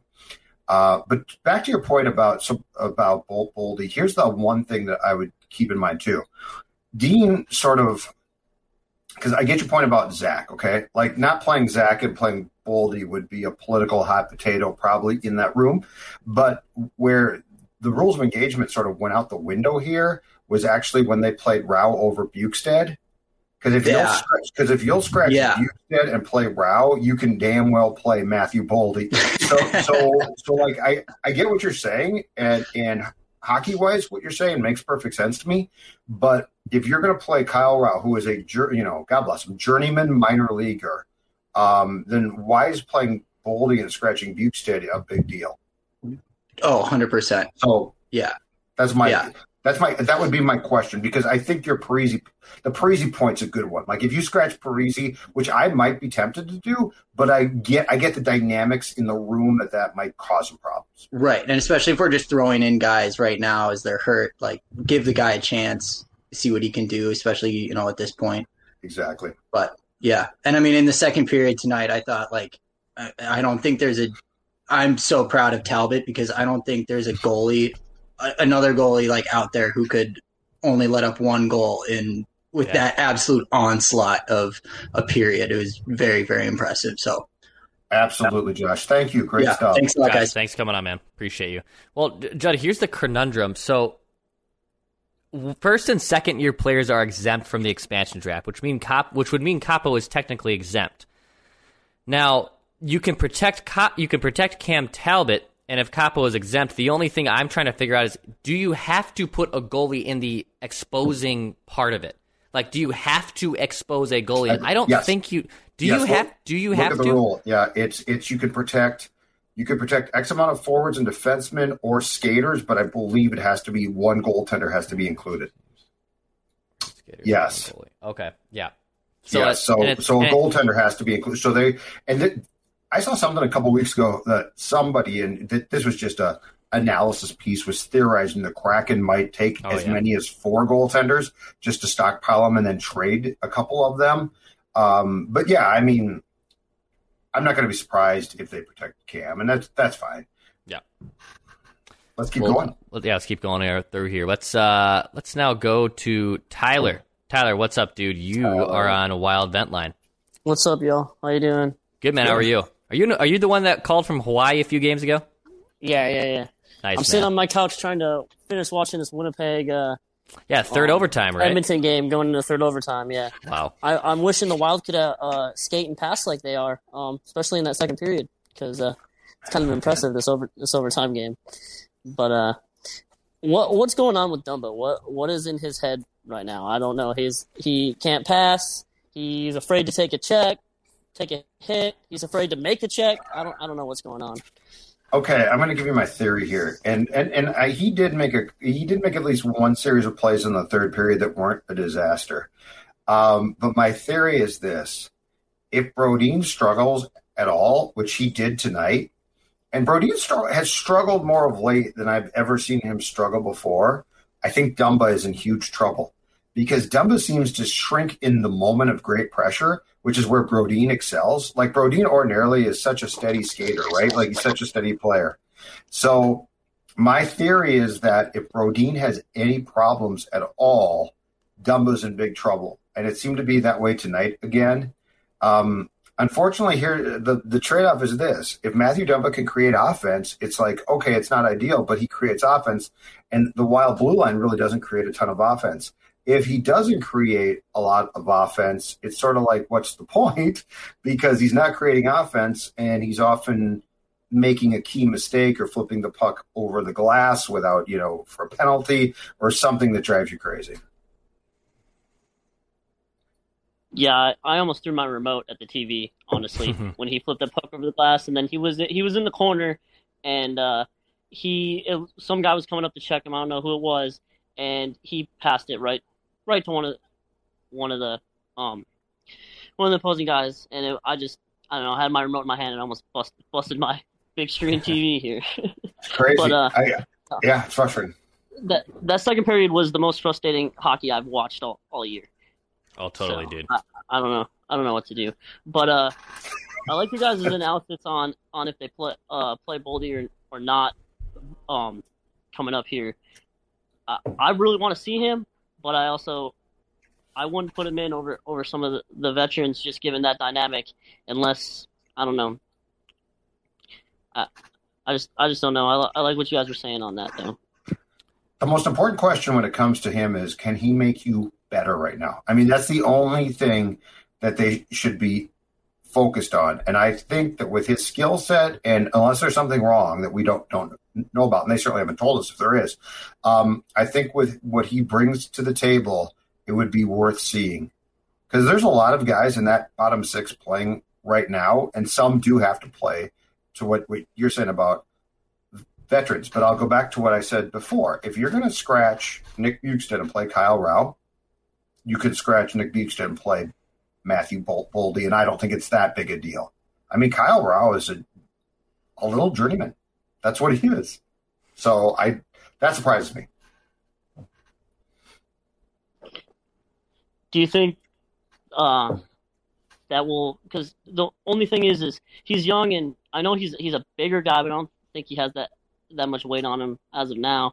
Uh, but back to your point about about Boldy, here's the one thing that I would keep in mind too. Dean sort of because I get your point about Zach. Okay, like not playing Zach and playing Boldy would be a political hot potato probably in that room, but where the rules of engagement sort of went out the window here was actually when they played Rau over Bjugstad. Because if you'll Yeah. scratch, because if you'll scratch Yeah. Bjugstad and play Rau, you can damn well play Matthew Boldy. So, so, so, like, I, I get what you're saying, and and hockey wise, what you're saying makes perfect sense to me. But if you're going to play Kyle Rau, who is a you know, God bless him, journeyman minor leaguer, um, then why is playing Boldy and scratching Bjugstad a big deal? oh, 100%. So Yeah. that's my Yeah. That's my that would be my question because I think your Parise the Parise point's a good one. Like if you scratch Parise, which I might be tempted to do, but I get I get the dynamics in the room that that might cause some problems. Right. And especially if we're just throwing in guys right now as they're hurt, like give the guy a chance, see what he can do, especially, you know, at this point. Exactly. But yeah. And I mean, in the second period tonight, I thought, like, I, I don't think there's a. I'm so proud of Talbot because I don't think there's a goalie, a, another goalie like out there who could only let up one goal in with Yeah. that absolute onslaught of a period. It was very, very impressive. So Absolutely, Josh. Thank you. Great yeah, stuff. thanks a lot, Guys, guys. thanks for coming on, man. Appreciate you. Well, Judd, here's the conundrum. So, first and second year players are exempt from the expansion draft, which mean Cop, which would mean Kaapo is technically exempt. Now, you can protect Cop, you can protect Cam Talbot, and if Kaapo is exempt, the only thing I'm trying to figure out is do you have to put a goalie in the exposing part of it? Like, do you have to expose a goalie? And I don't Yes. think you. Do Yes, you look- have? Do you Look have at the to? rule. Yeah, it's it's you can protect you can protect X amount of forwards and defensemen or skaters, but I believe it has to be one goaltender has to be included. Yes. Okay. Yeah. So, yeah, uh, so so a goaltender has to be included. So they and th- I saw something a couple weeks ago that somebody and th- this was just a analysis piece was theorizing the Kraken might take Oh, as yeah. many as four goaltenders just to stockpile them and then trade a couple of them. Um, but yeah, I mean, I'm not going to be surprised if they protect Cam, and that's that's fine. Yeah. Let's keep Well, going. well, yeah, let's keep going here, through here. Let's uh let's now go to Tyler. Tyler, what's up, dude? You Tyler. are on a wild vent line. What's up, y'all? How you doing? Good man. How are you? Are you are you the one that called from Hawaii a few games ago? Yeah, yeah, yeah. Nice I'm sitting on my couch trying to finish watching this Winnipeg uh, Yeah, third Um, overtime, right? Edmonton game going into third overtime. Yeah, Wow. I, I'm wishing the Wild could uh, uh, skate and pass like they are, um, especially in that second period because uh, it's kind of impressive this over this overtime game. But uh, what what's going on with Dumba? What what is in his head right now? I don't know. He's he can't pass. He's afraid to take a check, take a hit. He's afraid to make a check. I don't I don't know what's going on. Okay, I'm going to give you my theory here, and and and I, he did make a he did make at least one series of plays in the third period that weren't a disaster. Um, but my theory is this: if Brodin struggles at all, which he did tonight, and Brodin str- has struggled more of late than I've ever seen him struggle before, I think Dumba is in huge trouble because Dumba seems to shrink in the moment of great pressure, which is where Brodin excels. Like Brodin ordinarily is such a steady skater, right? Like he's such a steady player. So my theory is that if Brodin has any problems at all, Dumba's in big trouble. And it seemed to be that way tonight again. Um, unfortunately, here the, the trade off is this. If Matthew Dumba can create offense, it's like, okay, it's not ideal, but he creates offense. And the wild blue line really doesn't create a ton of offense if he doesn't create a lot of offense, it's sort of like, what's the point? Because he's not creating offense and he's often making a key mistake or flipping the puck over the glass without, you know, for a penalty or something that drives you crazy. Yeah, I, I almost threw my remote at the TV. Honestly, when he flipped the puck over the glass, and then he was he was in the corner, and uh, he it, some guy was coming up to check him. I don't know who it was, and he passed it right right to one of one of the um one of the opposing guys, and it, I just I don't know I had my remote in my hand and almost bust, busted my big screen TV here. it's Crazy. But, uh, I, yeah, it's frustrating. that that second period was the most frustrating hockey I've watched all, all year. Oh, totally, So, dude. I, I don't know. I don't know what to do. But uh, I like your guys' analysis on on if they play uh play Boldy or or not. Um, coming up here, I, I really want to see him, but I also I wouldn't put him in over over some of the, the veterans, just given that dynamic. Unless I don't know. I I just I just don't know. I, I like what you guys were saying on that though. The most important question when it comes to him is can he make you better right now? I mean, that's the only thing that they should be focused on. And I think that with his skill set, and unless there's something wrong that we don't don't know about, and they certainly haven't told us if there is, um, I think with what he brings to the table, it would be worth seeing. Because there's a lot of guys in that bottom six playing right now, and some do have to play to what, what you're saying about veterans. But I'll go back to what I said before. If you're going to scratch Nick Bjugstad and play Kyle Rau, you could scratch Nick Bjugstad and play Matthew Bol- Boldy, and I don't think it's that big a deal. I mean, Kyle Rau is a, a little journeyman. That's what he is. So I that surprises me. do you think uh, that will because the only thing is is he's young and I know he's he's a bigger guy, but I don't think he has that that much weight on him as of now.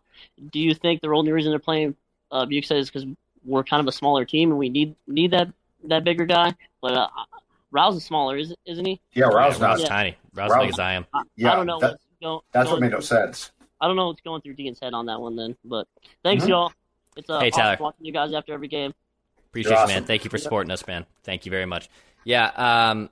Do you think the only reason they're playing uh, Bjugstad is because we're kind of a smaller team and we need need that that bigger guy? But uh, Rau's is smaller, is, isn't he? Yeah, Rau's yeah, not. Yeah. tiny. Rau's Rau's- big as I am. I, Yeah, I don't know that- what's going. That's what made no sense. I don't know what's going through Dean's head on that one then. But thanks Mhm. y'all. It's uh, Hey, awesome Tyler. watching you guys after every game. Appreciate You're you, awesome. man. Thank you for supporting us, man. Thank you very much. Yeah, um,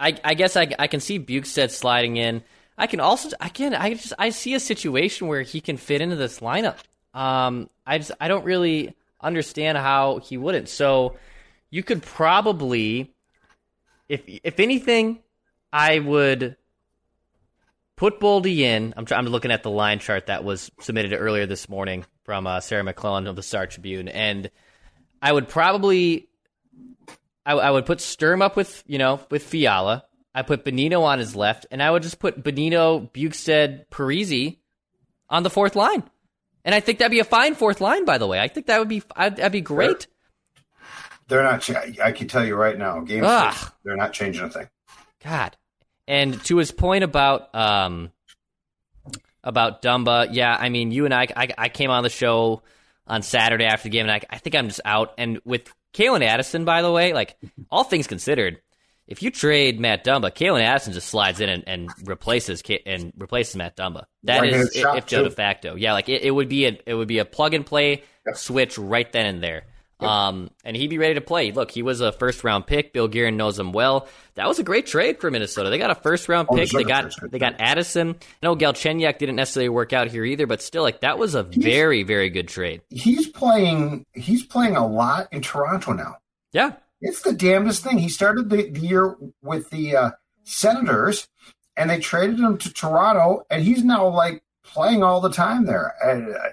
I, I guess I, I can see Bjugstad sliding in. I can also again I just I see a situation where he can fit into this lineup. Um, I just I don't really understand how he wouldn't. So you could probably, if if anything, I would put Boldy in. I'm I'm looking at the line chart that was submitted earlier this morning from uh, Sarah McClellan of the Star Tribune, and I would probably I, I would put Sturm up with you know with Fiala. I put Bonino on his left, and I would just put Bonino, Bjugstad, Parise on the fourth line. And I think that'd be a fine fourth line, by the way. I think that would be I'd- that'd be great. They're not. cha- I can tell you right now, game six, they're not changing a thing. God. And to his point about um about Dumba, yeah, I mean, you and I, I, I came on the show on Saturday after the game, and I, I think I'm just out. And with Calen Addison, by the way, like all things considered, if you trade Matt Dumba, Calen Addison just slides in and, and replaces and replaces Matt Dumba. That is, Right, is and it's shot, if de facto. Yeah, like it, it would be a it would be a plug and play Yep. switch right then and there. Um, and he'd be ready to play. Look, he was a first round pick. Bill Guerin knows him well. That was a great trade for Minnesota. They got a first round Oh, pick. They got they got Addison. I know Galchenyuk didn't necessarily work out here either, but still, like that was a very very good trade. He's playing. He's playing a lot in Toronto now. Yeah, It's the damnedest thing. He started the, the year with the uh, Senators, and they traded him to Toronto, and he's now like playing all the time there. I,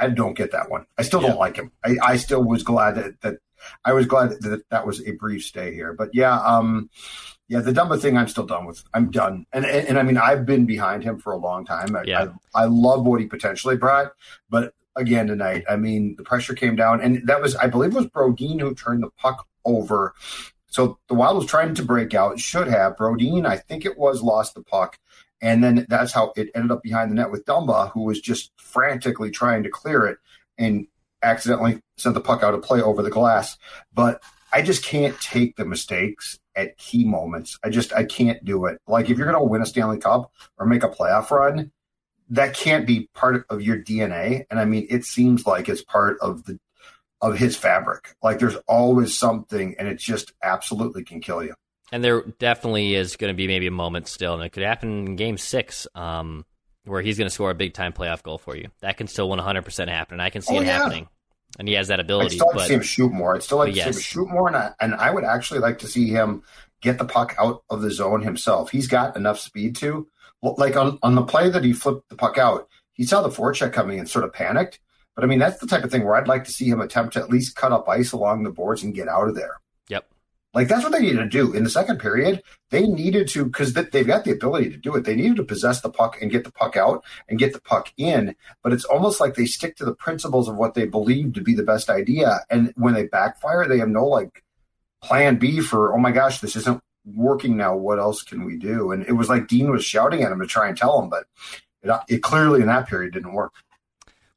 I, don't get that one. I still Yeah. don't like him. I, I still was glad that, that I was glad that that was a brief stay here. But yeah, um, yeah, the Dumba thing, I'm still done with. I'm done. And, and and I mean, I've been behind him for a long time. I, Yeah. I, I love what he potentially brought, but again tonight, I mean, the pressure came down, and that was, I believe, it was Brodin who turned the puck over. So the Wild was trying to break out, should have. Brodin, I think it was, lost the puck. And then that's how it ended up behind the net with Dumba, who was just frantically trying to clear it and accidentally sent the puck out of play over the glass. But I just can't take the mistakes at key moments. I just I can't do it. Like if you're going to win a Stanley Cup or make a playoff run, that can't be part of your DNA. And I mean, it seems like it's part of the of his fabric. Like there's always something, and it just absolutely can kill you. And there definitely is going to be maybe a moment still, and it could happen in Game Six, um, where he's going to score a big time playoff goal for you. That can still 100 percent happen, and I can see Oh, it yeah. happening. And he has that ability. I'd still like but to see him shoot more. I'd still like to see him shoot more, and I, and I would actually like to see him get the puck out of the zone himself. He's got enough speed to, like on, on the play that he flipped the puck out, he saw the forecheck coming and sort of panicked. But I mean, that's the type of thing where I'd like to see him attempt to at least cut up ice along the boards and get out of there. Like that's what they needed to do in the second period. They needed to because they've got the ability to do it. They needed to possess the puck and get the puck out and get the puck in. But it's almost like they stick to the principles of what they believe to be the best idea, and when they backfire, they have no like plan B for oh my gosh, this isn't working now. What else can we do? And it was like Dean was shouting at him to try and tell him, but it, it clearly in that period didn't work.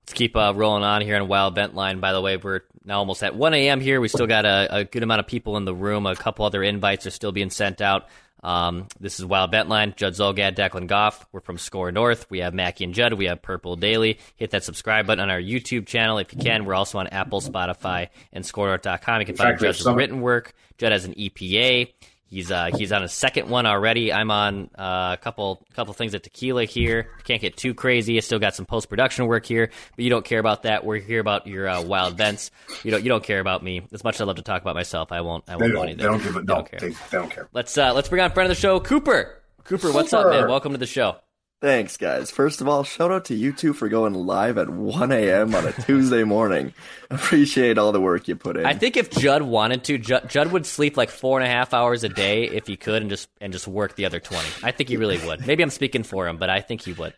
Let's keep uh, rolling on here on Wild Vent Line. By the way, we're now almost at 1 a.m. here. We still got a, a good amount of people in the room. A couple other invites are still being sent out. Um, this is Wild Vent Line. Judd Zulgad, Declan Goff. We're from Score North. We have Mackie and Judd. We have Purple Daily. Hit that subscribe button on our YouTube channel if you can. We're also on Apple, Spotify, and ScoreNorth.com. You can find Judd's some- written work. Judd has an EPA. He's uh, he's on a second one already. I'm on uh, a couple couple things at Tequila here. Can't get too crazy. I still got some post production work here, but you don't care about that. We're here about your uh, wild vents. You don't you don't care about me as much as I love to talk about myself. I won't I won't don't, anything. they don't give a no. Don't care. They, they don't care. Let's uh, let's bring on friend of the show, Cooper. Cooper, what's up, man? Welcome to the show. Thanks, guys. First of all, shout out to you two for going live at 1 a.m. on a Tuesday morning. Appreciate all the work you put in. I think if Judd wanted to, Judd, Judd would sleep like four and a half hours a day if he could, and just and just work the other twenty. I think he really would. Maybe I'm speaking for him, but I think he would.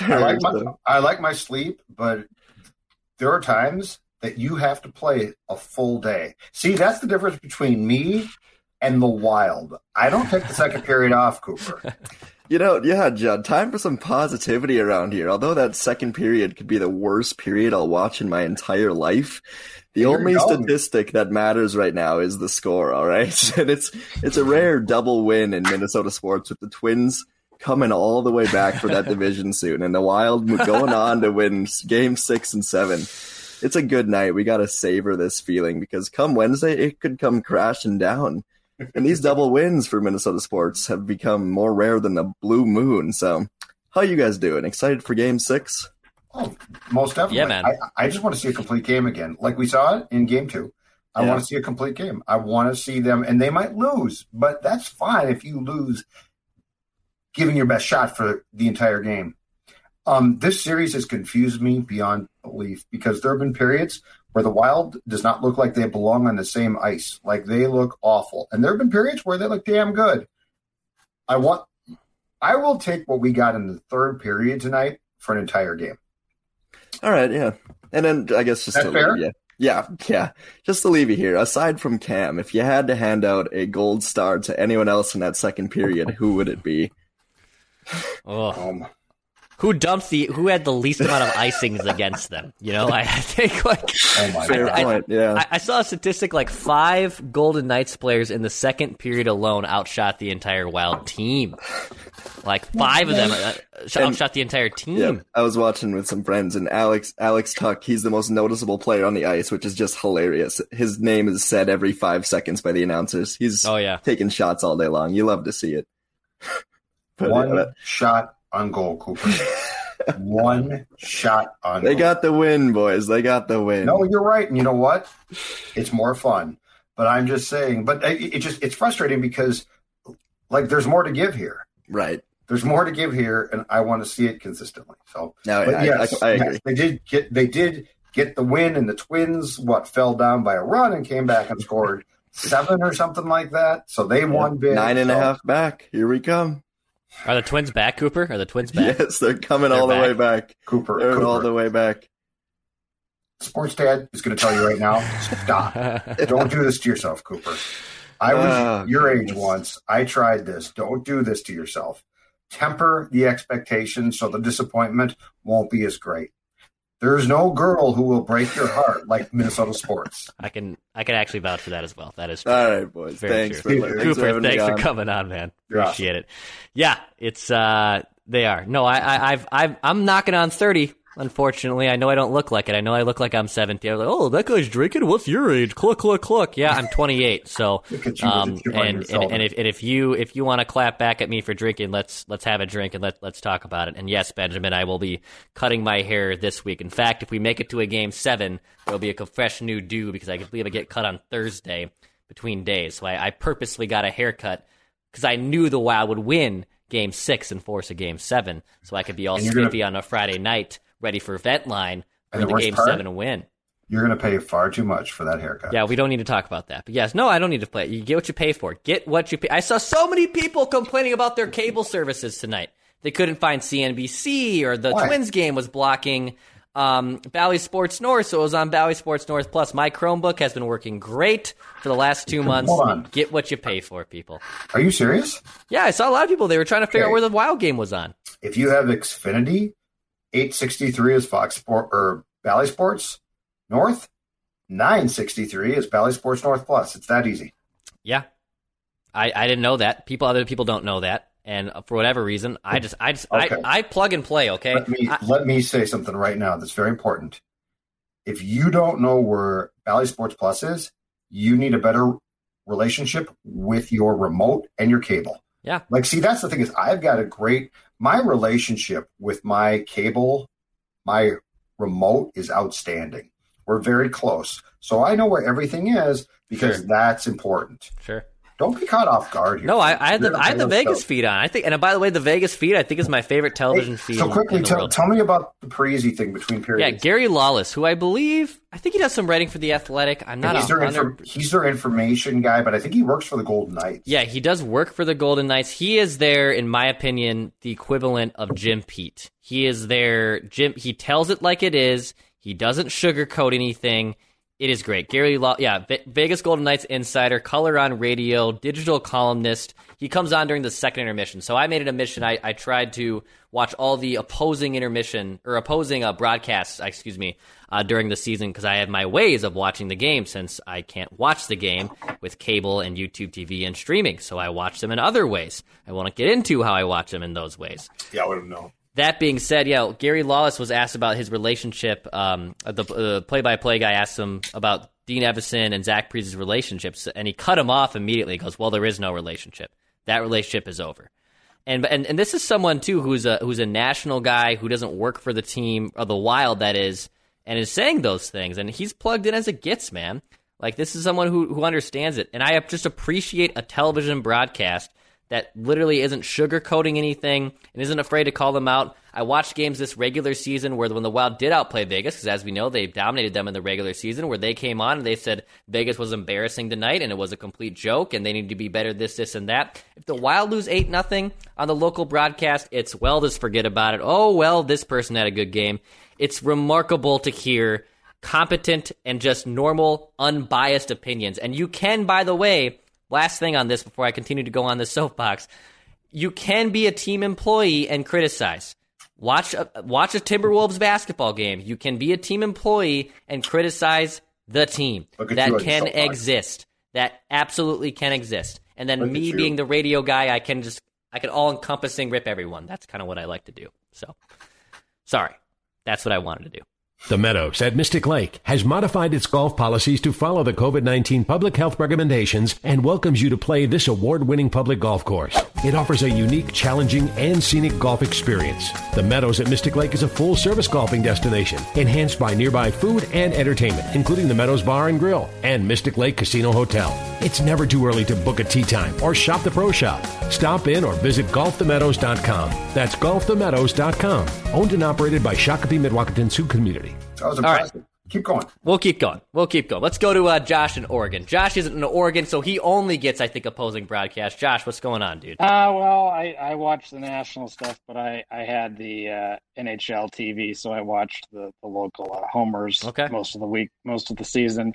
I like my I like my sleep, but there are times that you have to play a full day. See, that's the difference between me and the wild. I don't take the second period off, Cooper. You know, yeah, Judd, time for some positivity around here. Although that second period could be the worst period I'll watch in my entire life, the only statistic that matters right now is the score, all right? And it's it's a rare double win in Minnesota sports with the Twins coming all the way back for that division soon and the Wild going on to win game 6 and 7. It's a good night. We got to savor this feeling because come Wednesday it could come crashing down. And these double wins for Minnesota sports have become more rare than the blue moon. So, how you guys doing? Excited for Game Six? Oh, most definitely. Yeah, man. I, I just want to see a complete game again, like we saw it in game two. I Yeah. want to see a complete game. I want to see them, and they might lose, but that's fine if you lose, giving your best shot for the entire game. Um, this series has confused me beyond belief because there have been periods where the Wild does not look like they belong on the same ice. Like they look awful, and there have been periods where they look damn good. I want. I will take what we got in the third period tonight for an entire game. All right, yeah. And then I guess just That to fair? leave you, yeah, yeah. Just to leave you here. Aside from Cam, if you had to hand out a gold star to anyone else in that second period, who would it be? Oh, Um, who dumped the who had the least amount of icings against them. You know, I, I think like Oh my Fair god. point. Yeah. I, I saw a statistic like five Golden Knights players in the second period alone outshot the entire Wild team. Like five of them uh, And- outshot the entire team. Yeah, I was watching with some friends, and Alex Alex Tuch, he's the most noticeable player on the ice, which is just hilarious. His name is said every five seconds by the announcers. He's Oh yeah, taking shots all day long. You love to see it. But, One yeah, shot on goal, Cooper. One shot on they goal. got the win, boys. They got the win. No, you're right. And you know what? It's more fun. But I'm just saying. But it, it just it's frustrating because like there's more to give here. Right. There's more to give here, and I want to see it consistently. So, No, but I, yes, I, I yes, they did get they did get the win, and the Twins what fell down by a run and came back and scored seven or something like that. So they won big. Nine and a half back. Here we come. Are the Twins back, Cooper? Are the Twins back? Yes, they're coming They're all the back. way back. Cooper, They're Cooper. all the way back. Sports Dad is going to tell you right now. Stop. Don't do this to yourself, Cooper. I was Oh, your age once. I tried this. Don't do this to yourself. Temper the expectations so the disappointment won't be as great. There's no girl who will break your heart like Minnesota sports. I can I can actually vouch for that as well. That is true. All right, boys. Very thanks true. for, thanks for Cooper, me thanks for on. coming on, man. You're Appreciate it. Yeah, it's uh they are. No, I, I I've I've I'm knocking on thirty. Unfortunately, I know I don't look like it. I know I look like I'm seventy. I'm like, oh, that guy's drinking. What's your age? Cluck, cluck, cluck. Yeah, I'm 28. So, Look at you with um, a chip on and, and and if and if you if you want to clap back at me for drinking, let's let's have a drink and let let's talk about it. And yes, Benjamin, I will be cutting my hair this week. In fact, if we make it to a game seven, there'll be a fresh new do because I believe I get cut on Thursday between days. So I, I purposely got a haircut because I knew the Wild would win game six and force a game seven, so I could be all you're gonna- on a Friday night, ready for vent line And for the the game part? seven win. You're going to pay far too much for that haircut. Yeah, we don't need to talk about that. But yes, no, I don't need to play. it. You get what you pay for. Get what you pay. I saw so many people complaining about their cable services tonight. They couldn't find CNBC or the Why? Twins game was blocking um, Bally Sports North, so it was on Bally Sports North Plus. My Chromebook has been working great for the last two months. On. Get what you pay for, people. Are you serious? Yeah, I saw a lot of people. They were trying to figure out where the Wild game was on. If you have Xfinity, 863 is Fox Sport or Bally Sports North, 963 is Bally Sports North Plus. It's that easy. Yeah, I, I didn't know that. People, other people don't know that, and for whatever reason, I just, I just, Okay. I, I plug and play. Okay, Let me I- let me say something right now that's very important. If you don't know where Bally Sports Plus is, you need a better relationship with your remote and your cable. Yeah. Like, see, that's the thing is I've got a great my relationship with my cable, my remote is outstanding. We're very close. So I know where everything is because Sure. that's important. sure. Don't be caught off guard here. No, I, I had the I had the Vegas stuff. feed on. I think, and by the way, the Vegas feed I think is my favorite television Hey, feed. so quickly, tell, tell me about the Parisi thing between periods. Yeah. Gary Lawless, who I believe, I think he does some writing for the Athletic. I'm not he's, a their infor- he's their information guy, but I think he works for the Golden Knights. Yeah, he does work for the Golden Knights. He is there, in my opinion, the equivalent of Jim Pete. He is there. Jim. He tells it like it is. He doesn't sugarcoat anything. It is great. Gary Law, yeah, Vegas Golden Knights insider, color on radio, digital columnist. He comes on during the second intermission. So I made it a mission. I, I tried to watch all the opposing intermission or opposing uh, broadcasts, excuse me, uh, during the season because I have my ways of watching the game since I can't watch the game with cable and YouTube TV and streaming. So I watch them in other ways. I won't get into how I watch them in those ways. Yeah, I wouldn't know. That being said, yeah, Gary Lawless was asked about his relationship. Um, the uh, play-by-play guy asked him about Dean Evason and Zach Parise's relationships, and he cut him off immediately. He goes, "Well, there is no relationship. That relationship is over." And and and this is someone too who's a who's a national guy who doesn't work for the team or the Wild that is, and is saying those things, and he's plugged in as it gets, man. Like this is someone who who understands it, and I just appreciate a television broadcast that literally isn't sugarcoating anything and isn't afraid to call them out. I watched games this regular season where when the Wild did outplay Vegas, because as we know, they dominated them in the regular season, where they came on and they said Vegas was embarrassing tonight and it was a complete joke and they need to be better this, this, and that. If the Wild lose 8 nothing on the local broadcast, it's, well, just forget about it. Oh, well, this person had a good game. It's remarkable to hear competent and just normal, unbiased opinions. And you can, by the way, last thing on this before I continue to go on the soapbox, you can be a team employee and criticize. Watch a, watch a Timberwolves basketball game. You can be a team employee and criticize the team. That can exist. That absolutely can exist. And then Look me being the radio guy, I can just I can all encompassing rip everyone. That's kind of what I like to do. So sorry. That's what I wanted to do. The Meadows at Mystic Lake has modified its golf policies to follow the COVID 19 public health recommendations and welcomes you to play this award winning public golf course. It offers a unique, challenging, and scenic golf experience. The Meadows at Mystic Lake is a full service golfing destination, enhanced by nearby food and entertainment, including the Meadows Bar and Grill and Mystic Lake Casino Hotel. It's never too early to book a tee time or shop the pro shop. Stop in or visit golfthemeadows.com. That's golfthemeadows.com. Owned and operated by Shakopee Mdewakanton Sioux Community. That was All right. impressive. Keep going. We'll keep going. We'll keep going. Let's go to uh, Josh in Oregon. Josh isn't in Oregon, so he only gets, I think, opposing broadcast. Josh, what's going on, dude? Uh, well, I, I watched the national stuff, but I, I had the uh, NHL TV, so I watched the, the local uh, homers Okay. most of the week, most of the season.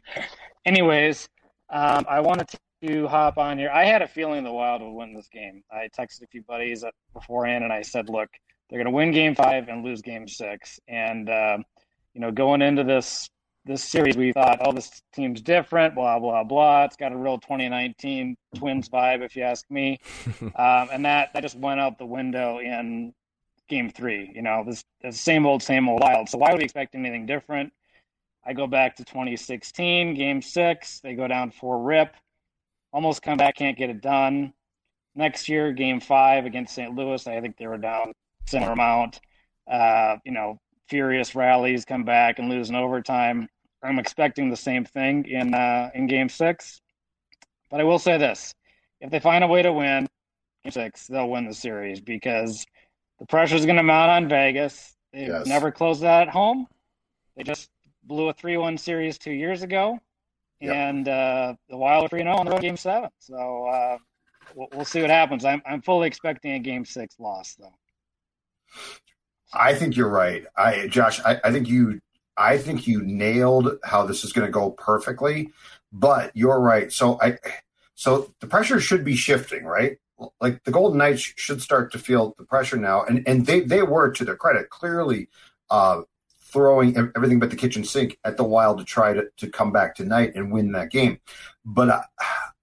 Anyways, um, I wanted to hop on here. I had a feeling the Wild would win this game. I texted a few buddies uh, beforehand, and I said, look, they're going to win game five and lose game six. And, um, you know, going into this this series, we thought, oh, this team's different, blah, blah, blah. It's got a real 2019 Twins vibe, if you ask me. um, and that, that just went out the window in game three. You know, this, this same old, same old wild. So why would we expect anything different? I go back to 2016, game six. They go down four rip, almost come back, can't get it done. Next year, game five against St. Louis, I think they were down similar amount. Uh, you know, furious rallies, come back and lose in overtime. I'm expecting the same thing in uh, in Game Six, but I will say this: if they find a way to win Game Six, they'll win the series because the pressure is going to mount on Vegas. They've Yes. never closed that at home. They just blew a three-one series two years ago, Yep. and uh, the Wild are three zero on the road Game Seven. So uh, we'll, we'll see what happens. I'm I'm fully expecting a Game Six loss though. I think you're right. I Josh, I, I think you I think you nailed how this is going to go perfectly. But you're right. So I so the pressure should be shifting, right? Like the Golden Knights should start to feel the pressure now, and and they they were to their credit clearly uh, throwing everything but the kitchen sink at the Wild to try to to come back tonight and win that game. But uh,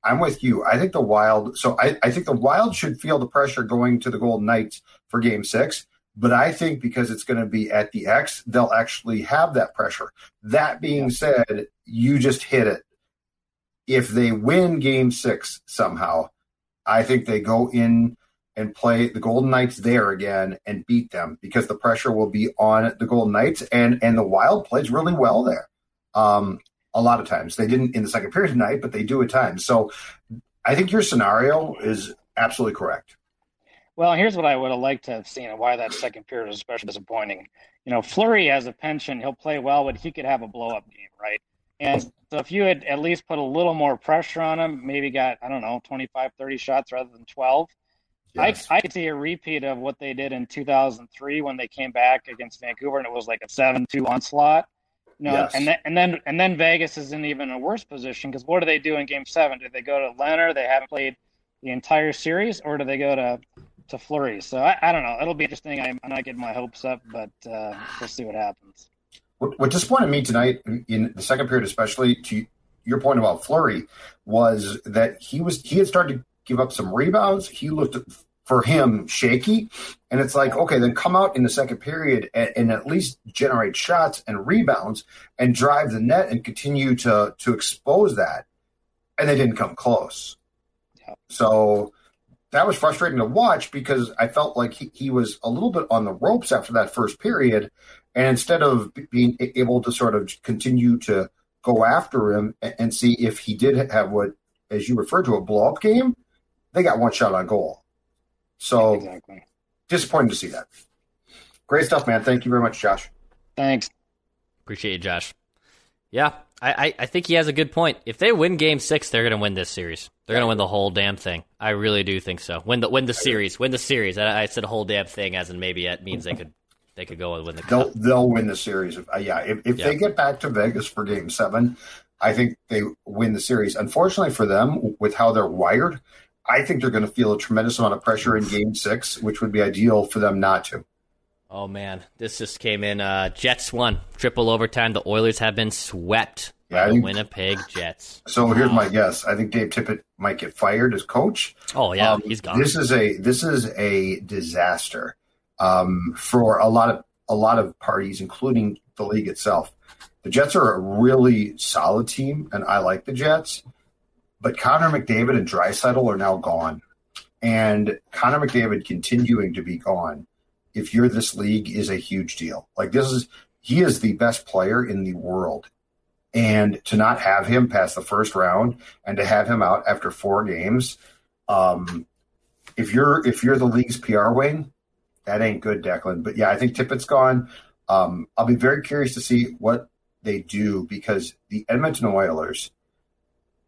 I'm with you. I think the Wild. So I, I think the Wild should feel the pressure going to the Golden Knights for Game Six. But I think because it's going to be at the X, they'll actually have that pressure. That being said, you just hit it. If they win Game Six somehow, I think they go in and play the Golden Knights there again and beat them because the pressure will be on the Golden Knights and and the Wild plays really well there. Um, a lot of times they didn't in the second period tonight, but they do at times. So I think your scenario is absolutely correct. Well, here's what I would have liked to have seen and why that second period was especially disappointing. You know, Fleury has a pension. He'll play well, but he could have a blow up game, right? And so if you had at least put a little more pressure on him, maybe got, I don't know, 25, 30 shots rather than 12, Yes. I, I could see a repeat of what they did in 2003 when they came back against Vancouver and it was like a 7 2 onslaught. You know, Yes. and, then, and then and then Vegas is in even a worse position because what do they do in game seven? Do they go to Leonard? They haven't played the entire series, or do they go to to Fleury. So I, I don't know. It'll be interesting. I'm, I'm not getting my hopes up, but uh, we'll see what happens. What, what disappointed me tonight in the second period, especially to your point about Fleury, was that he was he had started to give up some rebounds. He looked for him shaky, and it's like okay, then come out in the second period and, and at least generate shots and rebounds and drive the net and continue to to expose that. And they didn't come close. So that was frustrating to watch because I felt like he, he was a little bit on the ropes after that first period. And instead of being able to sort of continue to go after him and see if he did have what, as you referred to, a blow up game, they got one shot on goal. So Exactly. disappointing to see that. Great stuff, man. Thank you very much, Josh. Thanks. Appreciate you, Josh. Yeah, I, I, I think he has a good point. If they win Game Six, they're going to win this series. They're going to win the whole damn thing. I really do think so. Win the win the series. Win the series. I, I said whole damn thing, as in maybe it means they could they could go and win the They'll cup. they'll win the series. Uh, yeah, if, if Yeah. they get back to Vegas for Game Seven, I think they win the series. Unfortunately for them, with how they're wired, I think they're going to feel a tremendous amount of pressure in Game Six, which would be ideal for them not to. Oh man, this just came in. Uh, Jets won triple overtime. The Oilers have been swept Yeah, by the think- Winnipeg Jets. So here's my guess. I think Dave Tippett might get fired as coach. Oh yeah, Um, he's gone. This is a this is a disaster um, for a lot of a lot of parties, including the league itself. The Jets are a really solid team, and I like the Jets. But Connor McDavid and Draisaitl are now gone, and Connor McDavid continuing to be gone. If you're this league, is a huge deal. Like this is he is the best player in the world, and to not have him pass the first round and to have him out after four games, um, if you're if you're the league's PR wing, that ain't good, Declan. But yeah, I think Tippett's gone. Um, I'll be very curious to see what they do because the Edmonton Oilers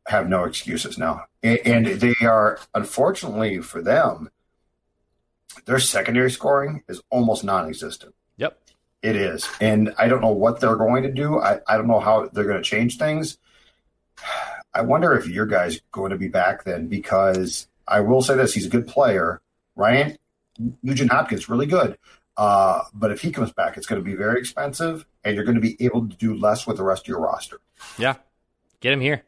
have no excuses now, A- and they are unfortunately for them, their secondary scoring is almost non-existent. Yep. It is. And I don't know what they're going to do. I, I don't know how they're going to change things. I wonder if your guy's going to be back then because I will say this he's a good player. Ryan Nugent Hopkins, really good. Uh, but if he comes back, it's going to be very expensive and you're going to be able to do less with the rest of your roster. Yeah, get him here.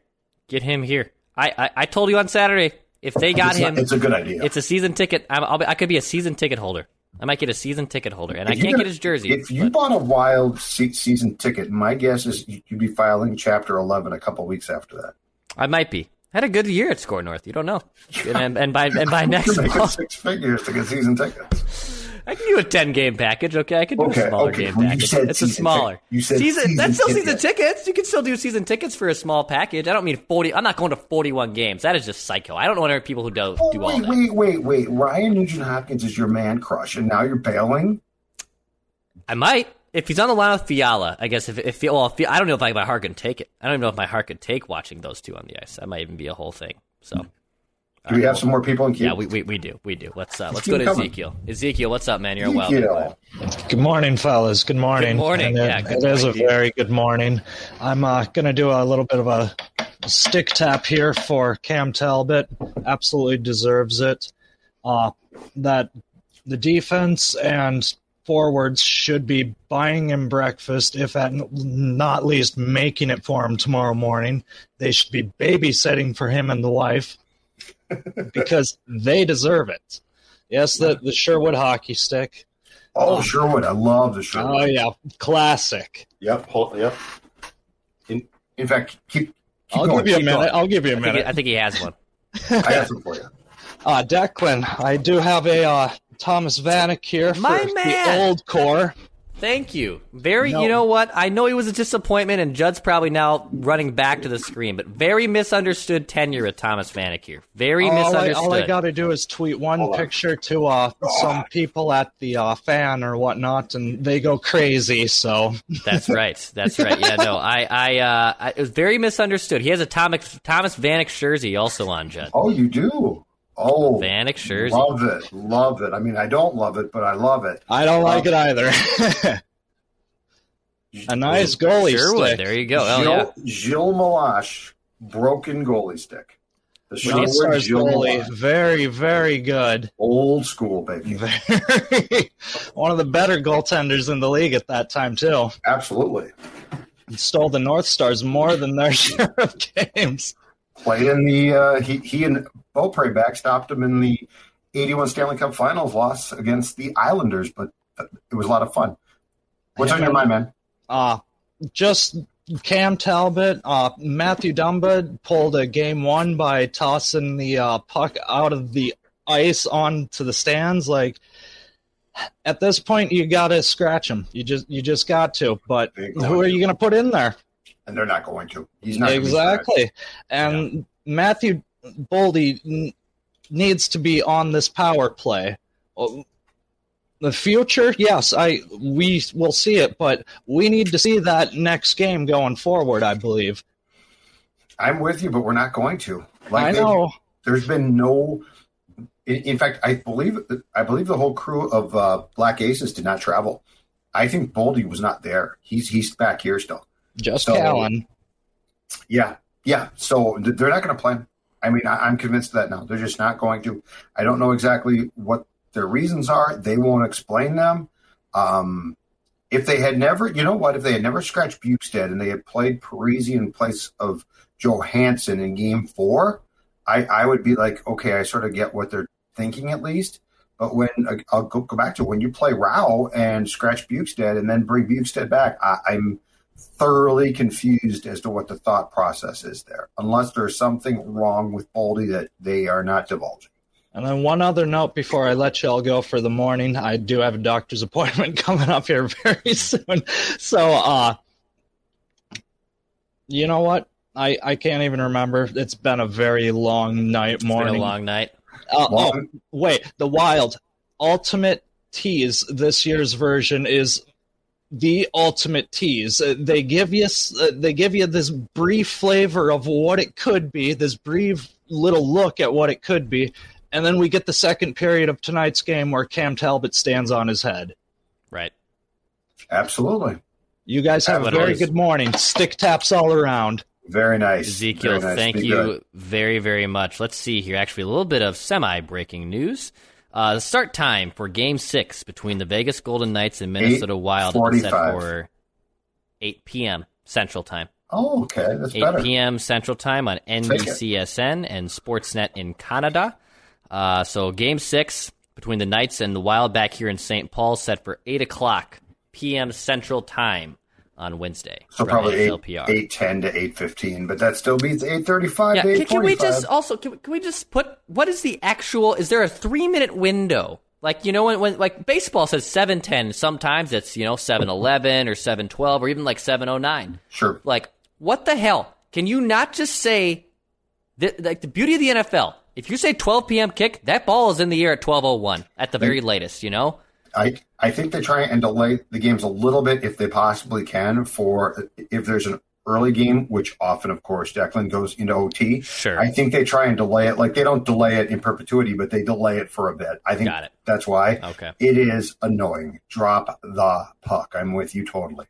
Get him here. I, I, I told you on Saturday if they got It's not- him, it's a good idea. It's a season ticket. I'll be, I could be a season ticket holder. I might get a season ticket holder, and I If you can't get- get his jersey. If you bought a wild se- season ticket, my guess is you'd be filing Chapter 11 a couple weeks after that. I might be. Had a good year at Score North. You don't know. And, and by and by next month, six figures to get season tickets. I can do a ten game package. Okay, I can do Okay, a smaller okay. game Well, package. It's a smaller. tic- you said season. season That's still ticket. season tickets. You can still do season tickets for a small package. I don't mean forty. I'm not going to forty-one games. That is just psycho. I don't know any people who do Oh, do all wait, that. wait, wait, wait. Ryan Nugent Hopkins is your man crush, and now you're bailing? I might. If he's on the line with Fiala, I guess if if well, if, I don't know if I, my heart can take it. I don't even know if my heart could take watching those two on the ice. That might even be a whole thing. So Do we have some more people in queue? yeah, we, we, we do we do. Let's uh, let's go to coming. Ezekiel. Ezekiel, what's up, man? You're a wild Good morning, fellas. Good morning. Good morning. And it- Yeah, good it is a very good morning. I'm uh, going to do a little bit of a stick tap here for Cam Talbot. Absolutely deserves it. Uh, that the defense and forwards should be buying him breakfast, if at not least making it for him tomorrow morning. They should be babysitting for him and the wife because they deserve it. Yes, the, the Sherwood hockey stick. Oh, Sherwood. I love the Sherwood. Oh yeah, classic. Yep. Hold, yep. In, in fact, keep, keep I'll going. give you a minute. going. I'll give you a I think, he, minute. I think he has one. I have some for you. Uh, Declan, I do have a uh, Thomas Vanek here for My the old core. Thank you. Very, No. you know what? I know he was a disappointment, and Judd's probably now running back to the screen, but very misunderstood tenure at Thomas Vanek here. Very all I, misunderstood. all I got to do is tweet one Hold on. picture to uh, some people at the uh, fan or whatnot, and they go crazy. So That's right. That's right. Yeah, no, I, I, uh, I, it was very misunderstood. He has a Thomas Thomas Vanek jersey also on Judd. Oh, you do? Oh, Vanek jersey. love it. Love it. I mean, I don't love it, but I love it. I don't like um, it either. a nice goalie Sherwood. stick. There you go. Oh yeah. Gilles, Gilles Meloche, broken goalie stick. The North Sherwood Stars Gilles goalie, Meloche. very, very good. Old school, baby. Very, one of the better goaltenders in the league at that time too. Absolutely. Stole the North Stars more than their share of games. Played in the, uh, he, he and Beaupre backstopped him in the 81 Stanley Cup Finals loss against the Islanders, but it was a lot of fun. What's on your mind, man? Uh, just Cam Talbot, uh, Matthew Dumba pulled a game one by tossing the uh, puck out of the ice onto the stands. Like at this point, you got to scratch him. You just you just got to. But who are you going to put in there? And they're not going to. He's not gonna be scratched. exactly. And Matthew Boldy n- needs to be on this power play. Oh, The future, yes, I we will see it, but we need to see that next game going forward. I believe. I'm with you, but we're not going to. I know. There's been no. In, in fact, I believe I believe the whole crew of uh, Black Aces did not travel. I think Boldy was not there. He's he's back here still. Just So- Callan. Yeah, yeah. So they're not going to play. him. I mean, I, I'm convinced of that now. They're just not going to. I don't know exactly what their reasons are. They won't explain them. Um, if they had never, you know what, if they had never scratched Bjugstad and they had played Parise in place of Johansson in game four, I, I would be like, okay, I sort of get what they're thinking at least. But when I'll go, go back to when you play Rau and scratch Bjugstad and then bring Bjugstad back, I, I'm thoroughly confused as to what the thought process is there, unless there's something wrong with Boldy that they are not divulging. And then one other note before I let y'all go for the morning. I do have a doctor's appointment coming up here very soon. So uh you know what? I, I can't even remember. It's been a very long night It's morning. been a long night. Uh, oh, wait. The Wild Ultimate Tease, this year's version, is the ultimate tease. Uh, they give you uh, they give you this brief flavor of what it could be, this brief little look at what it could be, and then we get the second period of tonight's game where Cam Talbot stands on his head. Right. Absolutely. You guys have a very good morning. Stick taps all around. Very nice. Ezekiel, Very nice. thank Be you good. very, very much. Let's see here. Actually, a little bit of semi breaking news. Uh, the start time for Game 6 between the Vegas Golden Knights and Minnesota Wild is set for 8 p.m. Central Time. Oh, okay. That's 8 better. p.m. Central Time on. NBCSN and Sportsnet in Canada. Uh, so Game 6 between the Knights and the Wild back here in St. Paul set for 8 o'clock p.m. Central Time on Wednesday. So from probably eight, NHLPR. eight ten to eight fifteen, but that still beats eight thirty five Yeah, can, can we just also can we, can we just put what is the actual? Is there a three minute window? Like you know when, when like baseball says seven ten, sometimes it's you know seven eleven or seven twelve or even like seven oh nine. Sure. Like what the hell? Can you not just say that? Like the beauty of the NFL, if you say twelve p.m. kick, that ball is in the air at twelve oh one at the very latest. You know. I I think they try and delay the games a little bit if they possibly can for if there's an early game, which often, of course, Declan goes into OT. Sure. I think they try and delay it. Like they don't delay it in perpetuity, but they delay it for a bit. I think that's why. Okay. It is annoying. Drop the puck. I'm with you totally.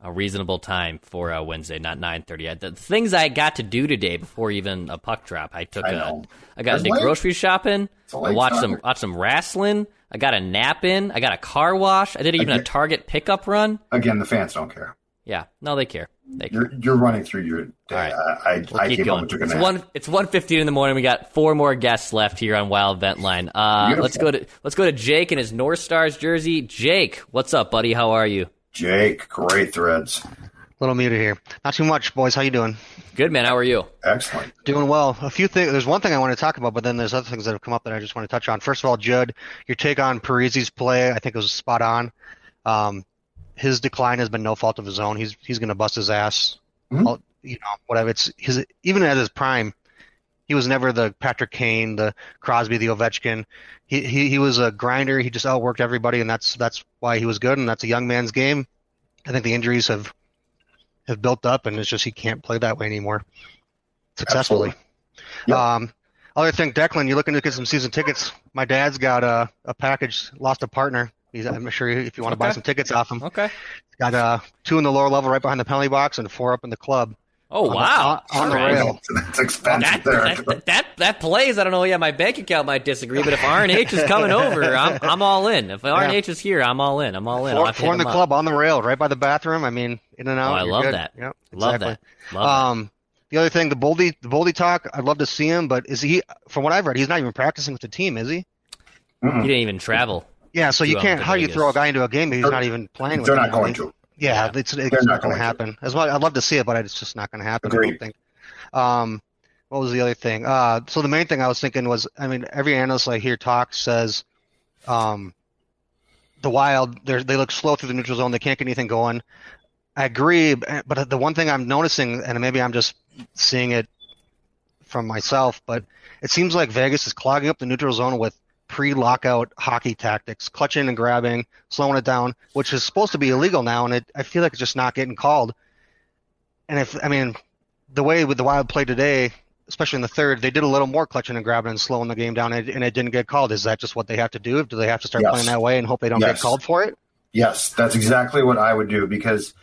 a reasonable time for uh, Wednesday, not nine thirty. The things I got to do today before even a puck drop, I took I a. I got into grocery shopping. I watched start. some watched some wrestling. I got a nap in. I got a car wash. I did even a Target pickup run. Again, the fans don't care. Yeah, no, they care. They care. You're you're running through your day. Right. I I, We'll I keep came going. and took a It's nap. one. It's one fifteen in the morning. We got four more guests left here on Wild Vent Line. Uh, Beautiful. let's go to let's go to Jake in his North Stars jersey. Jake, what's up, buddy? How are you? Jake, great threads. Little muted here. Not too much, boys. How you doing? Good man. How are you? Excellent. Doing well. A few things. There's one thing I want to talk about, but then there's other things that have come up that I just want to touch on. First of all, Judd, your take on Parise's play, I think it was spot on. Um, his decline has been no fault of his own. He's he's going to bust his ass. Mhm. All- you know, whatever. It's his even at his prime, he was never the Patrick Kane, the Crosby, the Ovechkin. He he he was a grinder. He just outworked everybody, and that's that's why he was good. And that's a young man's game. I think the injuries have have built up, and it's just he can't play that way anymore successfully. Yep. Um, other thing, Declan, you're looking to get some season tickets. My dad's got a, a package, lost a partner. He's, I'm sure if you want to buy some tickets off him. Okay. Got uh, two in the lower level right behind the penalty box and four up in the club. Oh On the- wow! on- on the All right. rail. That's expensive That, there. that, that that plays. I don't know. Yeah, my bank account might disagree, but if RNH is coming over, I'm I'm all in. If RNH is here, I'm all in. I'm all in. I'll Four, four in the them up. club on the rail, right by the bathroom. I mean, in and Oh, out. I love good. that. Yep, Love exactly. that. Love that. Um, the other thing, the Boldy, the Boldy talk. I'd love to see him, but is he? From what I've read, he's not even practicing with the team, is he? He didn't even travel. Yeah, so you um, can't. How do you throw a guy into a game if he's not even playing with They're him? not going to. Yeah, it's, it's not going to happen. As well, I'd love to see it, but it's just not going to happen. I don't think. Um, what was the other thing? Uh, so the main thing I was thinking was, I mean, every analyst I hear talk says, um, the Wild they look slow through the neutral zone. They can't get anything going. I agree, but the one thing I'm noticing, and maybe I'm just seeing it from myself, but it seems like Vegas is clogging up the neutral zone with pre-lockout hockey tactics, clutching and grabbing, slowing it down, which is supposed to be illegal now, and it, I feel like it's just not getting called. And if I mean, the way with the Wild play today, especially in the third, they did a little more clutching and grabbing and slowing the game down, and, and it didn't get called. Is that just what they have to do? Do they have to start Yes. playing that way and hope they don't Yes. get called for it? Yes, that's exactly what I would do because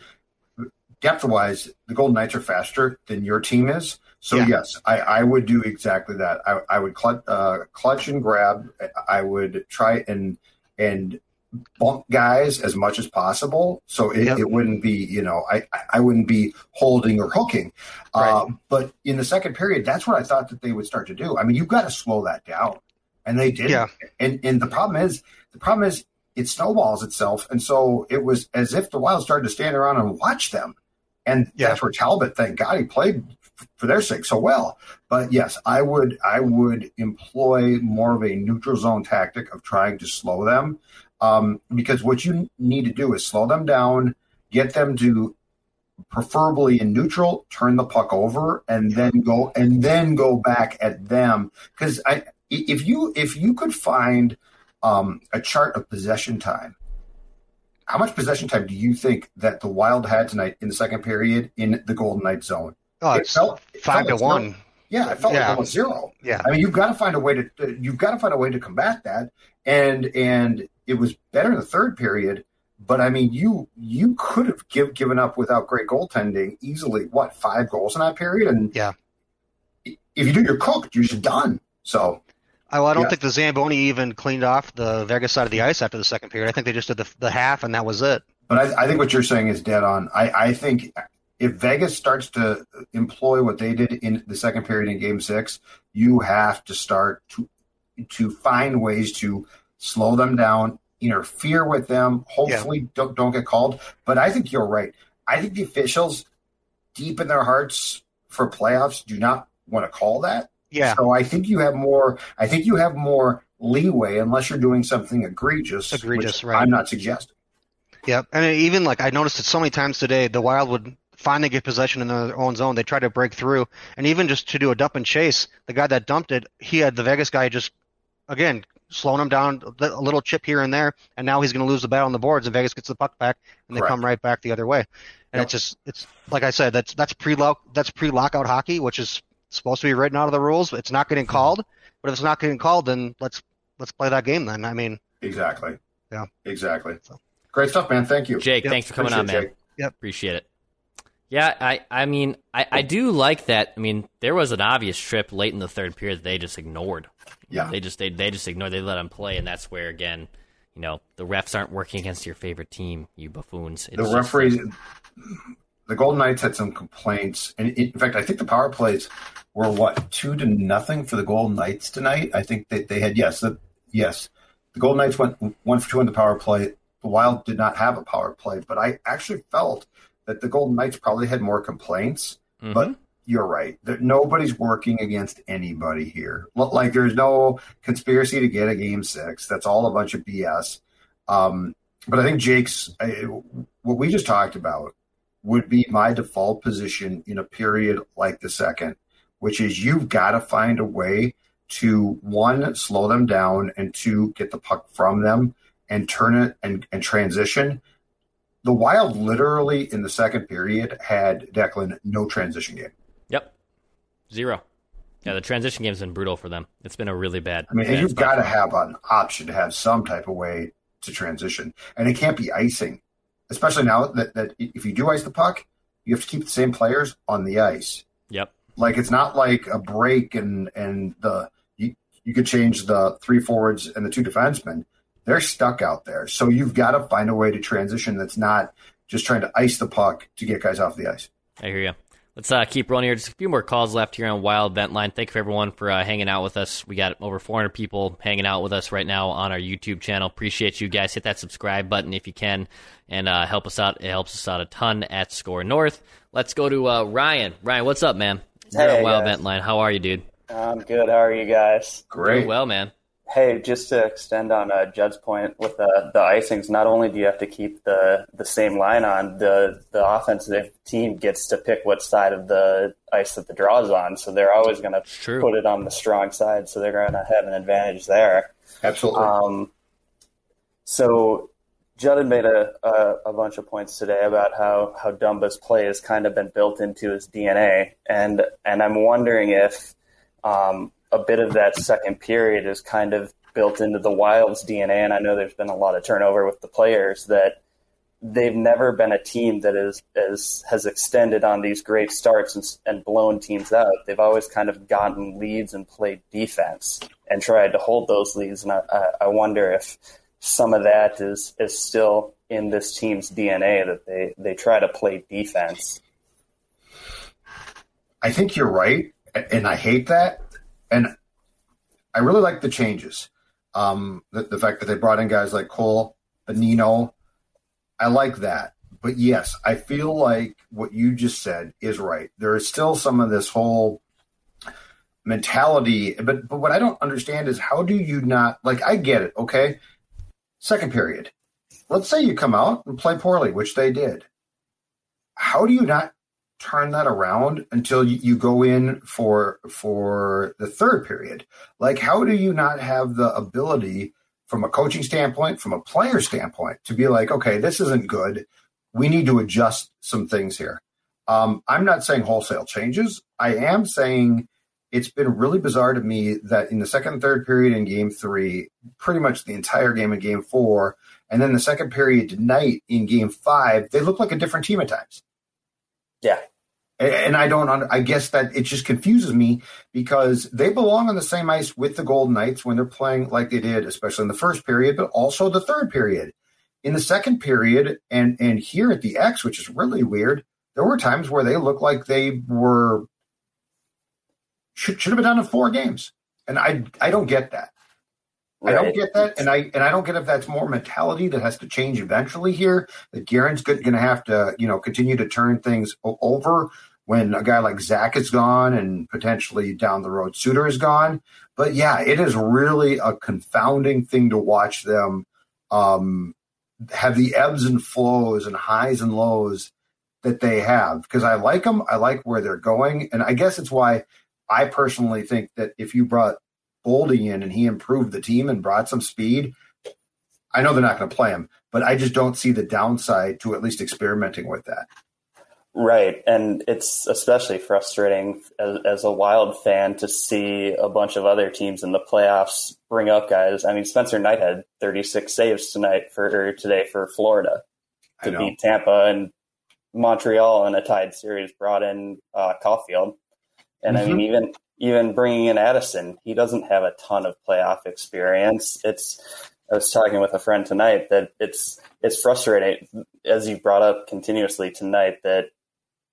depth wise, the Golden Knights are faster than your team is. So Yeah. yes, I, I would do exactly that. I, I would clutch, uh, clutch and grab. I would try and and bump guys as much as possible, so it, Yep. it wouldn't be you know I I wouldn't be holding or hooking. Uh, but in the second period, that's what I thought that they would start to do. I mean, you've got to slow that down, and they did. Yeah. And and the problem is the problem is it snowballs itself, and so it was as if the Wild started to stand around and watch them, and that's where Talbot, thank God, he played for their sake so well. But yes, I would I would employ more of a neutral zone tactic of trying to slow them, um, because what you need to do is slow them down, get them to preferably in neutral, turn the puck over, and then go and then go back at them. Because I if you if you could find um, a chart of possession time. How much possession time do you think that the Wild had tonight in the second period in the Golden Knights zone? Oh, It felt- it five felt to like zero. one. Yeah, it felt Yeah. like almost zero. Yeah. I mean, you've got to find a way to you've got to find a way to combat that, and and it was better in the third period. But I mean, you you could have give, given up without great goaltending easily. What five goals in that period? And yeah, if you do your cooked, you're just done. So I, well, I don't Yeah. think the Zamboni even cleaned off the Vegas side of the ice after the second period. I think they just did the, the half, and that was it. But I, I think what you're saying is dead on. I, I think if Vegas starts to employ what they did in the second period in Game Six, you have to start to to find ways to slow them down, interfere with them. Hopefully, don't don't get called. But I think you're right. I think the officials, deep in their hearts, for playoffs, do not want to call that. Yeah. So I think you have more. I think you have more leeway unless you're doing something egregious. Egregious, which right. I'm not suggesting. Yep. And even like I noticed it so many times today, the Wild would finally get possession in their own zone. They try to break through, and even just to do a dump and chase, the guy that dumped it, he had the Vegas guy just again slowing him down a little chip here and there, and now he's going to lose the battle on the boards, and Vegas gets the puck back, and they Correct. come right back the other way. And it's just it's like I said, that's that's pre that's pre lockout hockey, which is supposed to be written out of the rules. It's not getting mm-hmm. called, but if it's not getting called, then let's let's play that game then. I mean, Exactly. Yeah. Exactly. Great stuff, man. Thank you. Jake, thanks for coming on, man. Jake. Yep. Appreciate it. Yeah, I, I mean, I, I do like that. I mean, there was an obvious trip late in the third period that they just ignored. Yeah. They just they, they just ignored. They let them play, and that's where again, you know, the refs aren't working against your favorite team, you buffoons. It's The just- referees, the Golden Knights had some complaints, and in fact, I think the power plays were what two to nothing for the Golden Knights tonight. I think that they had yes, the, yes, the Golden Knights went one for two in the power play. The Wild did not have a power play, but I actually felt that the Golden Knights probably had more complaints. Mhm. But you're right. That nobody's working against anybody here. Like there's no conspiracy to get a game six. That's all a bunch of BS. Um, but I think Jake's I, what we just talked about would be my default position in a period like the second, which is you've got to find a way to one slow them down and two get the puck from them and turn it and, and transition. The Wild literally in the second period had Declan no transition game. Yep, zero. Yeah, the transition game's been brutal for them. It's been a really bad. I mean, bad you've got to have an option to have some type of way to transition, and it can't be icing, especially now that, that if you do ice the puck, you have to keep the same players on the ice. Yep. Like it's not like a break and and the you you could change the three forwards and the two defensemen. They're stuck out there, so you've got to find a way to transition that's not just trying to ice the puck to get guys off the ice. I hear you. Let's uh, keep rolling here. Just a few more calls left here on Wild Vent Line. Thank you for everyone for uh, hanging out with us. We got over 400 people hanging out with us right now on our YouTube channel. Appreciate you guys. Hit that subscribe button if you can and uh, help us out. It helps us out a ton at Score North. Let's go to uh, Ryan. Ryan, what's up, man? You're Hey, on Wild guys. Vent Line. How are you, dude? I'm good. How are you guys? Doing well, man. Hey, just to extend on uh, Judd's point with the the icings, not only do you have to keep the the same line on, the the offensive team gets to pick what side of the ice that the draw is on, so they're always going to put it on the strong side, so they're going to have an advantage there. Absolutely. Um, so Judd had made a, a, a bunch of points today about how, how Dumba's play has kind of been built into his DNA. And, and I'm wondering if um, a bit of that second period is kind of built into the Wild's DNA. And I know there's been a lot of turnover with the players that they've never been a team that is, is has extended on these great starts and, and blown teams out. They've always kind of gotten leads and played defense and tried to hold those leads. And I, I, wonder if some of that is is still in this team's DNA that they they try to play defense. I think you're right, and I hate that. And I really like the changes. Um, the, the fact that they brought in guys like Cole, Bonino, I like that. But yes, I feel like what you just said is right. There is still some of this whole mentality, but but what I don't understand is how do you not like? I get it, okay. Second period, let's say you come out and play poorly, which they did. How do you not turn that around until you, you go in for for the third period? Like, how do you not have the ability? From a coaching standpoint, from a player standpoint, to be like, okay, this isn't good we need to adjust some things here. Um, I'm not saying wholesale changes. I am saying it's been really bizarre to me that in the second and third period in game three, pretty much the entire game in game four, and then the second period tonight in game five, they look like a different team at times. Yeah. And I don't, I guess that it just confuses me because they belong on the same ice with the Golden Knights when they're playing like they did, especially in the first period, but also the third period in the second period and and here at the X, which is really weird, there were times where they looked like they were should should have been down in four games, and I I don't get that. I don't get that, and I and I don't get if that's more mentality that has to change eventually here. That Guerin's going to have to you know continue to turn things over when a guy like Zach is gone and potentially down the road Suter is gone. But yeah, it is really a confounding thing to watch them um, have the ebbs and flows and highs and lows that they have because I like them. I like where they're going. And I guess it's why I personally think that if you brought Boldy in and he improved the team and brought some speed, I know they're not going to play him, but I just don't see the downside to at least experimenting with that. Right. And it's especially frustrating as, as, a wild fan to see a bunch of other teams in the playoffs bring up guys. I mean, Spencer Knight had 36 saves tonight for or today for Florida to beat Tampa and Montreal in a tied series brought in uh, Caufield. And mm-hmm. I mean, mm-hmm. even even bringing in Addison, he doesn't have a ton of playoff experience. It's I was talking with a friend tonight that it's it's frustrating as you brought up continuously tonight that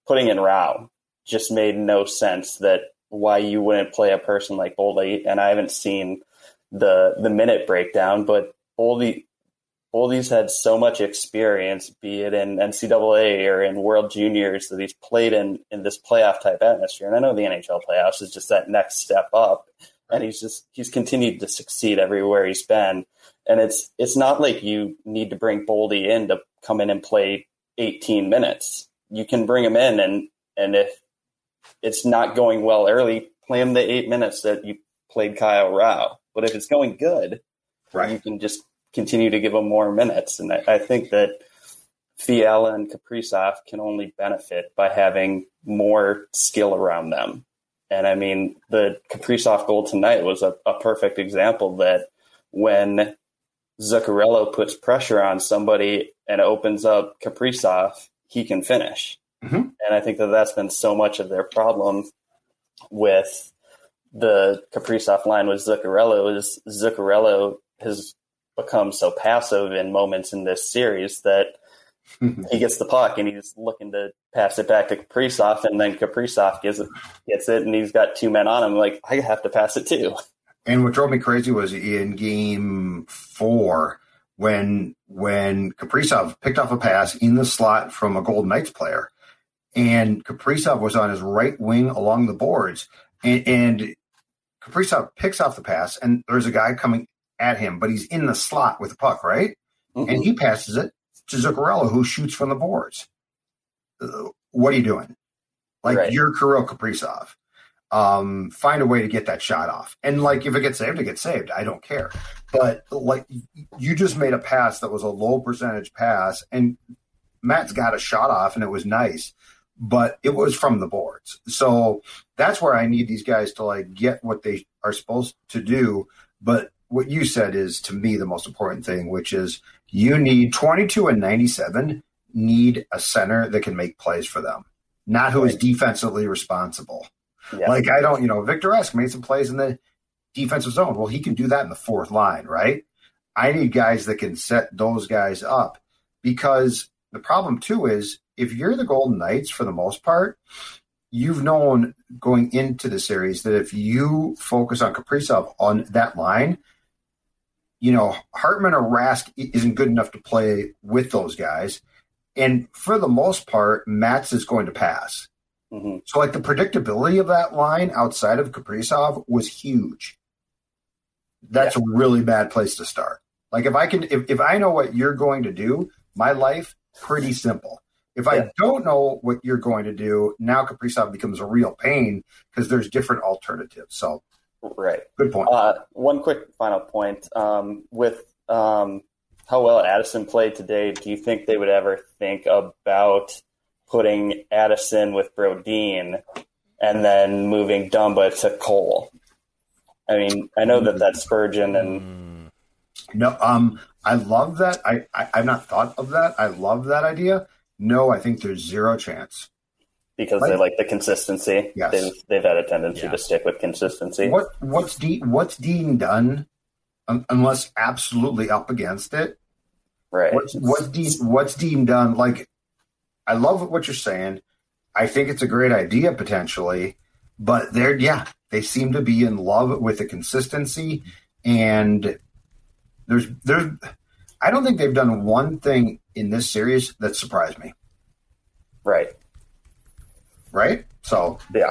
putting in Rau just made no sense that why you wouldn't play a person like Boldy. And I haven't seen the the minute breakdown, but Boldy Boldy's had so much experience, be it in NCAA or in World Juniors, that he's played in in this playoff type atmosphere. And I know the NHL playoffs is just that next step up, and he's just he's continued to succeed everywhere he's been. And it's it's not like you need to bring Boldy in to come in and play 18 minutes you can bring him in and and if it's not going well early, play him the eight minutes that you played Kyle Rau. But if it's going good, right. you can just continue to give him more minutes. And I, I think that Fiala and Kaprizov can only benefit by having more skill around them. And I mean, the Kaprizov goal tonight was a, a perfect example that when Zuccarello puts pressure on somebody and opens up Kaprizov, he can finish. Mm-hmm. And I think that that's been so much of their problem with the Kaprizov line with Zuccarello is Zuccarello has become so passive in moments in this series that mm-hmm. he gets the puck and he's looking to pass it back to Kaprizov, and then Kaprizov gets it, gets it, and he's got two men on him. Like I have to pass it too. And what drove me crazy was in Game Four when when Kaprizov picked off a pass in the slot from a Golden Knights player, and Kaprizov was on his right wing along the boards, and, and Kaprizov picks off the pass, and there's a guy coming at him, but he's in the slot with the puck, right? Mm-hmm. And he passes it to Zuccarello, who shoots from the boards. Uh, what are you doing? Like right. you're Kirill Kaprizov um, find a way to get that shot off. And like if it gets saved, it gets saved. I don't care. But like you just made a pass that was a low percentage pass, and Mats got a shot off, and it was nice, but it was from the boards. So that's where I need these guys to like get what they are supposed to do. But what you said is to me the most important thing, which is you need 22 and 97 need a center that can make plays for them, not who is defensively responsible. Yeah. Like I don't, you know, Victor Rask made some plays in the defensive zone. Well, he can do that in the fourth line, right? I need guys that can set those guys up because the problem too is if you're the Golden Knights for the most part, you've known going into the series that if you focus on Kaprizov on that line, you know, Hartman or Rask isn't good enough to play with those guys. And for the most part, Mats is going to pass. Mm-hmm. So, like, the predictability of that line outside of Kaprizov was huge. That's yeah. a really bad place to start. Like, if I can, if, if I know what you're going to do, my life, pretty simple. If yeah. I don't know what you're going to do, now Kaprizov becomes a real pain because there's different alternatives. So, right. Good point. Uh, one quick final point um, with um, how well Addison played today. Do you think they would ever think about putting Addison with Brodin and then moving Dumba to Cole? I mean, I know that that's Spurgeon and no, um, I love that. I, I I've not thought of that. I love that idea. No, I think there's zero chance because they like the consistency. Yes. They've, they've had a tendency yeah. to stick with consistency. What what's Dean what's Dean done um, unless absolutely up against it? Right. What's, what's Dean what's Dean done? Like, I love what you're saying. I think it's a great idea potentially, but they're yeah they seem to be in love with the consistency and there's there's I don't think they've done one thing in this series that surprised me. Right. Right? So yeah.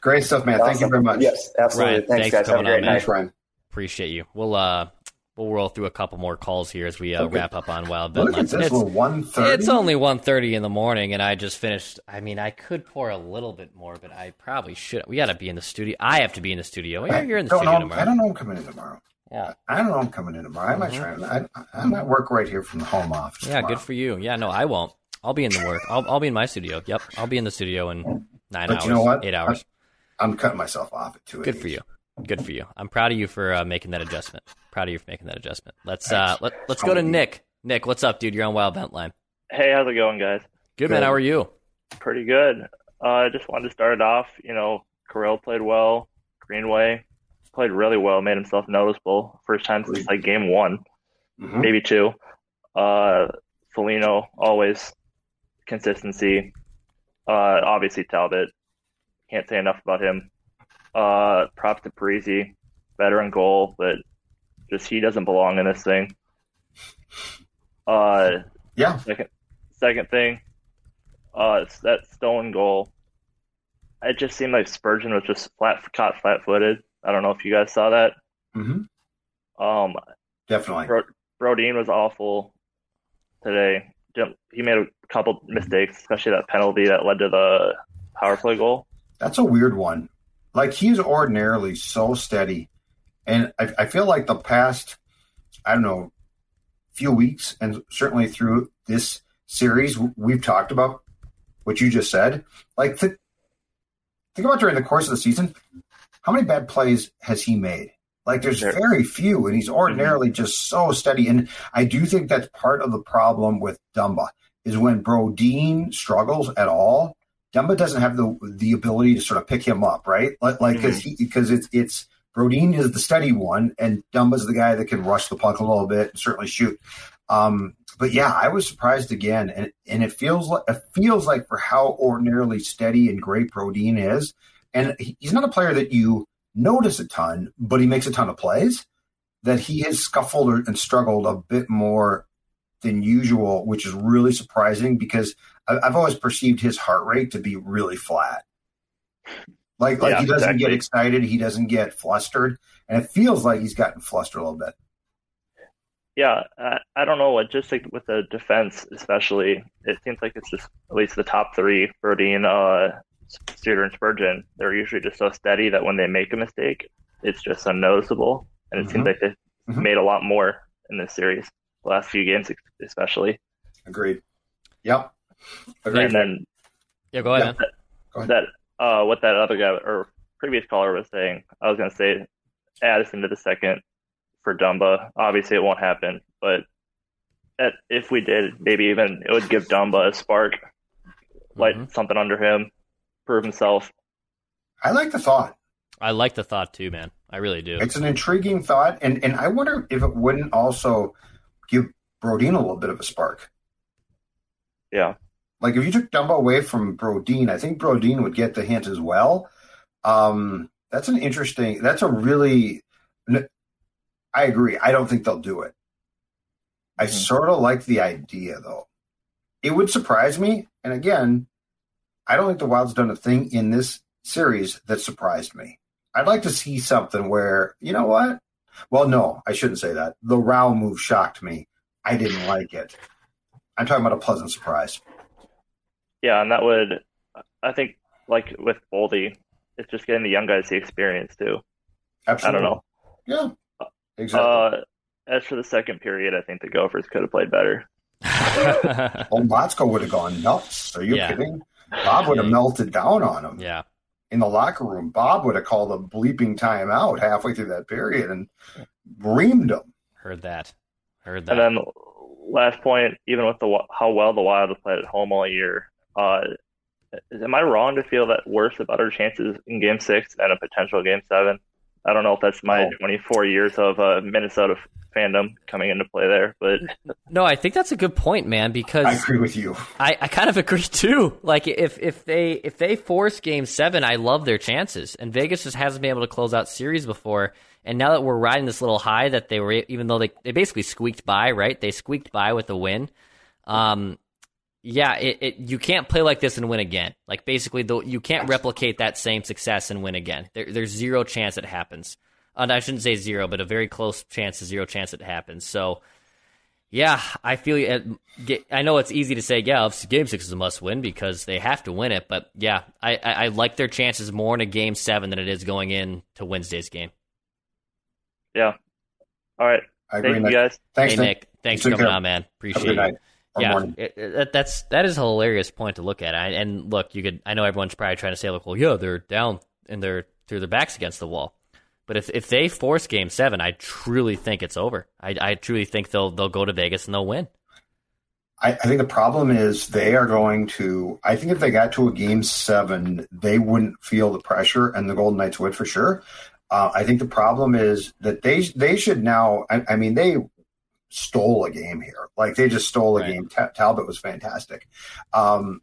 Great stuff, man. Awesome. Thank you very much. Yes, absolutely. Ryan, thanks, thanks, guys. Have a great on, night, Ryan. Appreciate you. We'll uh we'll roll through a couple more calls here as we uh, Okay. wrap up on Wild Look at this, It's, we're 1:30? it's only 1.30 in the morning, and I just finished. I mean, I could pour a little bit more, but I probably should. We got to be in the studio. I have to be in the studio. You're, you're in the don't studio know, tomorrow. I don't know I'm coming in tomorrow. Yeah. I don't know I'm coming in tomorrow. I might Mhm. try. I, I might work right here from the home office. Yeah, tomorrow. good for you. Yeah, no, I won't. I'll be in the work. I'll, I'll be in my studio. Yep, I'll be in the studio in nine But hours. you know what? Eight hours. I'm cutting myself off at two. Good for you. Good for you. I'm proud of you for uh, making that adjustment. Proud of you for making that adjustment. Let's uh, let, let's go to Nick. Nick, what's up, dude? You're on Wild Vent Line. Hey, how's it going, guys? Good, man. How are you? Pretty good. Uh, I just wanted to start it off. You know, Carell played well. Greenway played really well, made himself noticeable. First time since like game one, Mhm. maybe two. Uh, Foligno always consistency. Uh, obviously Talbot. Can't say enough about him. Uh, props to Parise, veteran goal, but just he doesn't belong in this thing. Uh, yeah. Second, second thing, uh, it's that Stone goal. It just seemed like Spurgeon was just flat caught flat footed. I don't know if you guys saw that. Mm-hmm. Um, Definitely. Bro- Brodin was awful today. He made a couple mistakes, especially that penalty that led to the power play goal. That's a weird one. Like he's ordinarily so steady, and I, I feel like the past, I don't know, few weeks, and certainly through this series, we've talked about what you just said. Like, th- think about during the course of the season, how many bad plays has he made? Like, there's very few, and he's ordinarily just so steady. And I do think that's part of the problem with Dumba is when Brodin struggles at all. Dumba doesn't have the the ability to sort of pick him up, right? Like, because because it's it's Brodin is the steady one, and Dumba's the guy that can rush the puck a little bit and certainly shoot. Um, but yeah, I was surprised again, and and it feels like it feels like for how ordinarily steady and great Brodin is, and he's not a player that you notice a ton, but he makes a ton of plays. That he has scuffled and struggled a bit more than usual, which is really surprising because I- I've always perceived his heart rate to be really flat. Like, like Yeah, he doesn't get excited, he doesn't get flustered, and it feels like he's gotten flustered a little bit. Yeah, I, I don't know what. Just like with the defense, especially, it seems like it's just at least the top three, Brodin, uh, Suter, and Spurgeon. They're usually just so steady that when they make a mistake, it's just unnoticeable. And it seems Mhm. like they Mhm. made a lot more in this series, the last few games especially. Agreed. Yep. And then Yeah, go ahead. that, Go ahead. that uh, what that other guy or previous caller was saying, I was going to say Addison to the second for Dumba. Obviously, it won't happen, but at, if we did, maybe even it would give Dumba a spark, light something under him, prove himself. I like the thought. I like the thought too, man. I really do. It's an intriguing thought, and and I wonder if it wouldn't also give Brodin a little bit of a spark. Yeah. Like if you took Dumba away from Brodin, I think Brodin would get the hint as well. Um, that's an interesting. That's a really. I agree. I don't think they'll do it. I sort of like the idea though. It would surprise me, and again, I don't think the Wild's done a thing in this series that surprised me. I'd like to see something where you know what. Well, no, I shouldn't say that. The Rau move shocked me. I didn't like it. I'm talking about a pleasant surprise. Yeah, and that would, I think, like with Boldy, it's just getting the young guys the experience too. Absolutely. I don't know. Yeah, exactly. Uh, as for the second period, I think the Gophers could have played better. oh, Motzko would have gone nuts. Are you Yeah. kidding? Bob would have melted down on him. Yeah. In the locker room, Bob would have called a bleeping timeout halfway through that period and reamed him. Heard that. Heard that. And then last point, even with the how well the Wild have played at home all year, uh, am I wrong to feel that worse the better chances in Game Six and a potential Game Seven? I don't know if that's my 24 years of uh, Minnesota fandom coming into play there, but No, I think that's a good point, man. Because I agree with you. I, I kind of agree too. Like if if they if they force Game Seven, I love their chances. And Vegas just hasn't been able to close out series before. And now that we're riding this little high that they were, even though they they basically squeaked by, right? They squeaked by with a win. Um, yeah, it, it you can't play like this and win again. Like basically, though, you can't replicate that same success and win again. There, there's zero chance it happens. And I shouldn't say zero, but a very close chance, zero chance it happens. So. Yeah, I feel you. I know it's easy to say, yeah, Game Six is a must-win because they have to win it. But yeah, I, I, I like their chances more in a Game Seven than it is going in to Wednesday's game. yeah. All right. I agree, Thank Nick. you guys. Thanks, hey Nick. Nick, thanks Take for coming care. on, man. Have a Appreciate good it. Yeah, it, it, that- that's that is a hilarious point to look at. I, and look, you could. I know everyone's probably trying to say, like, well, yeah, they're down and they're through their backs against the wall. But if if they force Game Seven, I truly think it's over. I, I truly think they'll they'll go to Vegas and they'll win. I, I think the problem is they are going to. I think if they got to a game seven, they wouldn't feel the pressure, and the Golden Knights would for sure. Uh, I think the problem is that they they should now. I, I mean, they stole a game here. Like they just stole a game. Ta- Talbot was fantastic. Um,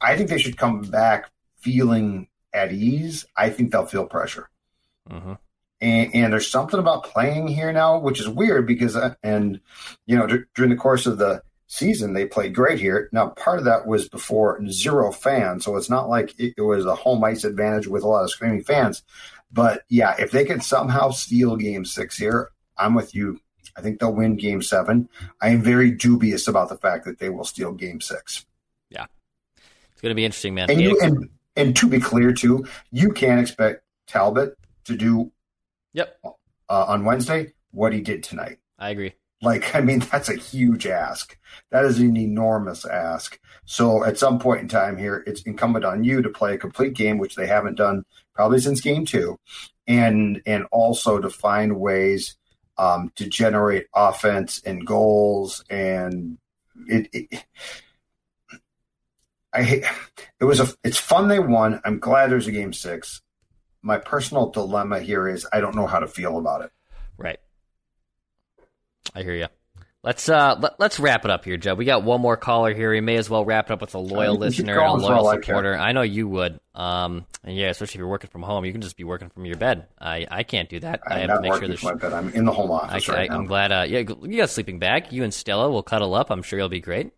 I think they should come back feeling at ease. I think they'll feel pressure. Mm-hmm. And, and there's something about playing here now, which is weird because, uh, and you know, d- during the course of the season, they played great here. Now, part of that was before zero fans, so it's not like it, it was a home ice advantage with a lot of screaming fans. But yeah, if they can somehow steal Game Six here, I'm with you. I think they'll win Game Seven. I am very dubious about the fact that they will steal Game Six. Yeah, it's going to be interesting, man. And you and and to be clear too, you can't expect Talbot to do Yep. uh, on Wednesday what he did tonight. I agree. Like, I mean, that's a huge ask. That is an enormous ask. So at some point in time here, it's incumbent on you to play a complete game, which they haven't done probably since game two, and and also to find ways um, to generate offense and goals. And it, it I it was a it's fun they won. I'm glad there's a game six. My personal dilemma here is I don't know how to feel about it. Right. I hear you. Let's uh let, let's wrap it up here, Joe. We got one more caller here. We may as well wrap it up with a loyal listener and a loyal I supporter. I know you would. Um, and yeah, especially if you're working from home, you can just be working from your bed. I, I can't do that. I I'm have to make sure from my bed. I'm in the home I, office I, right now. I'm glad. Uh, yeah, you got a sleeping bag. You and Stella will cuddle up. I'm sure you'll be great.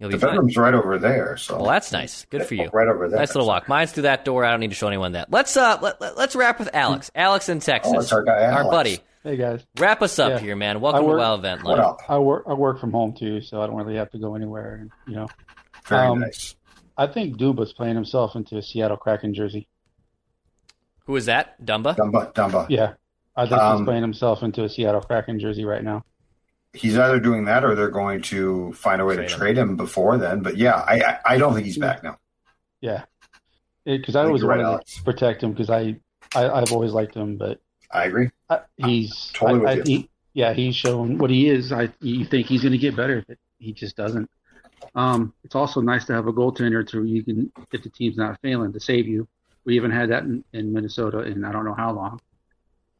You'll be the fine. bedroom's right over there. So Well, that's nice. Good for you. Right over there. Nice little walk. Mine's through that door. I don't need to show anyone that. Let's uh let, us wrap with Alex. Alex in Texas. Oh, our guy, Alex. buddy. Hey guys, Wrap us up Yeah. here, man. Welcome work- to Wild Event Live. I work. I work from home too, so I don't really have to go anywhere. And you know, Very Um, nice. I think Duba's playing himself into a Seattle Kraken jersey. Who is that? Dumba? Dumba, Dumba. Yeah, I think Um, he's playing himself into a Seattle Kraken jersey right now. He's either doing that or they're going to find a way to trade him before then. But yeah, I I, I don't think he's back now. Yeah, because I think always you're right, wanted to protect him because I, I I've always liked him, but I agree. I, he's Totally I, with I- you. he- yeah, he's shown what he is. I you think he's going to get better, but he just doesn't. Um, it's also nice to have a goaltender to you can if the team's not failing to save you. We haven't had that in, in Minnesota in I don't know how long.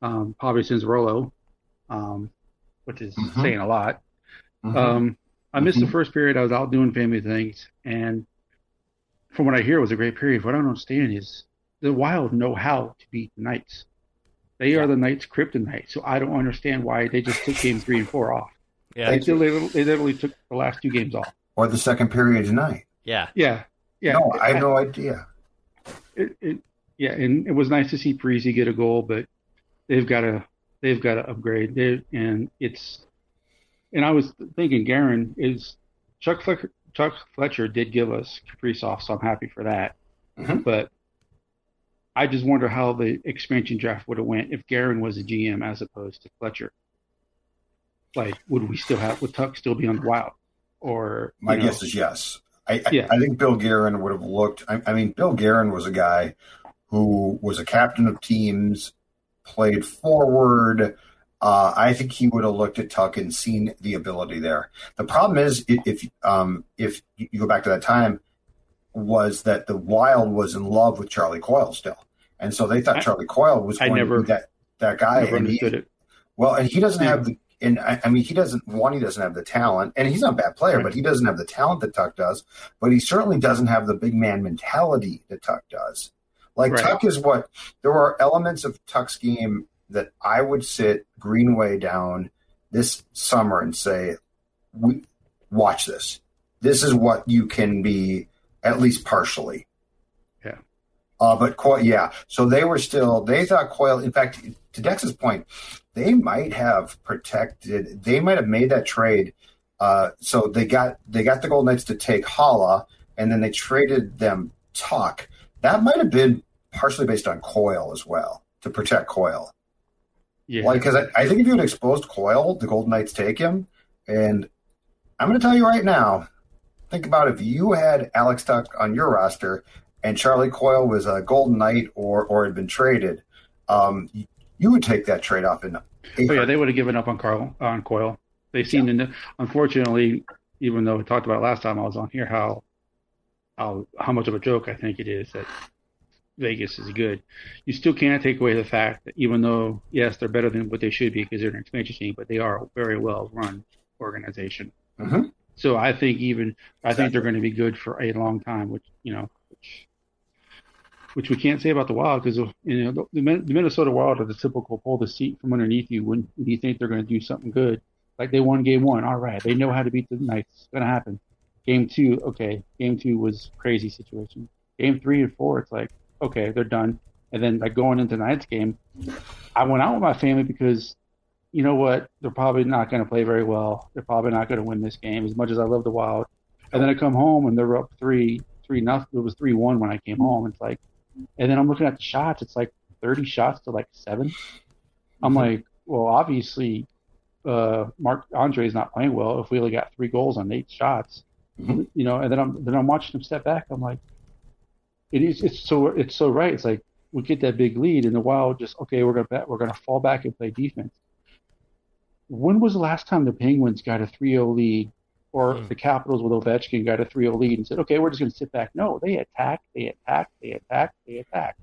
um, probably since Rolo, um, which is Mhm. saying a lot. Mhm. Um, I missed the Mhm. first period. I was out doing family things, and from what I hear, it was a great period. What I don't understand is the Wild know how to beat the Knights. They are the Knights' kryptonite, so I don't understand why they just took game three and four off. Yeah. they, literally, they literally took the last two games off. Or the second period tonight. Yeah. Yeah, yeah. No, I have no idea. it, it, yeah, and it was nice to see Parise get a goal, but they've got to they've got to upgrade. They, and it's and I was thinking, Guerin is Chuck Fletcher. Chuck Fletcher did give us Kaprizov, so I'm happy for that. Mhm. But I just wonder how the expansion draft would have went if Guerin was a GM as opposed to Fletcher. Like, would we still have would Tuch still be on the Wild? Or My know, guess is yes. I, I, Yeah. I think Bill Guerin would have looked. I, I mean, Bill Guerin was a guy who was a captain of teams, played forward. Uh, I think he would have looked at Tuch and seen the ability there. The problem is, i- if um, if you go back to that time, was that the Wild was in love with Charlie Coyle still, and so they thought Charlie Coyle was I going never- to be that that guy. never and he- it. well, and he doesn't Yeah. have the, and I, I mean, he doesn't. One, he doesn't have the talent, and he's not a bad player, Right. but he doesn't have the talent that Tuch does. But he certainly doesn't have the big man mentality that Tuch does. Like Right. Tuch is what there are elements of Tuch's game that I would sit Greenway down this summer and say, "We watch this. This is what you can be at least partially." Uh, but Coyle, yeah. So they were still. They thought Coyle, In fact, to Dex's point, they might have protected. They might have made that trade. Uh, so they got they got the Golden Knights to take Haula, and then they traded them Tuch. That might have been partially based on Coyle as well to protect Coyle. Yeah. Like, because I, I think if you had exposed Coyle, the Golden Knights take him. And I'm going to tell you right now, think about if you had Alex Tuch on your roster and Charlie Coyle was a Golden Knight or or had been traded, um, you, would take that trade off in. Oh yeah, they would have given up on Carl on Coyle. They seem to. Unfortunately, even though we talked about last time I was on here, how how how much of a joke I think it is that Vegas is good. You still can't take away the fact that even though yes, they're better than what they should be because they're an expansion team, but they are a very well run organization. Mhm. So I think even I think they're going to be good for a long time, which you know, which, which we can't say about the Wild because you know the, the Minnesota Wild are the typical pull the seat from underneath you when, when you think they're going to do something good. Like they won game one, all right, they know how to beat the Knights. It's going to happen. Game two, okay, game two was crazy situation. Game three and four, it's like okay, they're done. And then like going into tonight's game, I went out with my family because you know what? They're probably not going to play very well. They're probably not going to win this game as much as I love the Wild. And then I come home and they're up three, three nothing. It was three one when I came home. It's like, and then I'm looking at the shots. It's like thirty shots to like seven. I'm like, well, obviously, uh, Mark is not playing well. If we only got three goals on eight shots, you know, and then I'm then I'm watching him step back. I'm like, it is. It's so it's so right. It's like we get that big lead, and the Wild just okay. We're gonna bet. We're gonna fall back and play defense. When was the last time the Penguins got a 3-0 lead, or hmm. the Capitals with Ovechkin got a 3-0 lead and said, "Okay, we're just going to sit back"? No, they attack, they attack, they attack, they attack.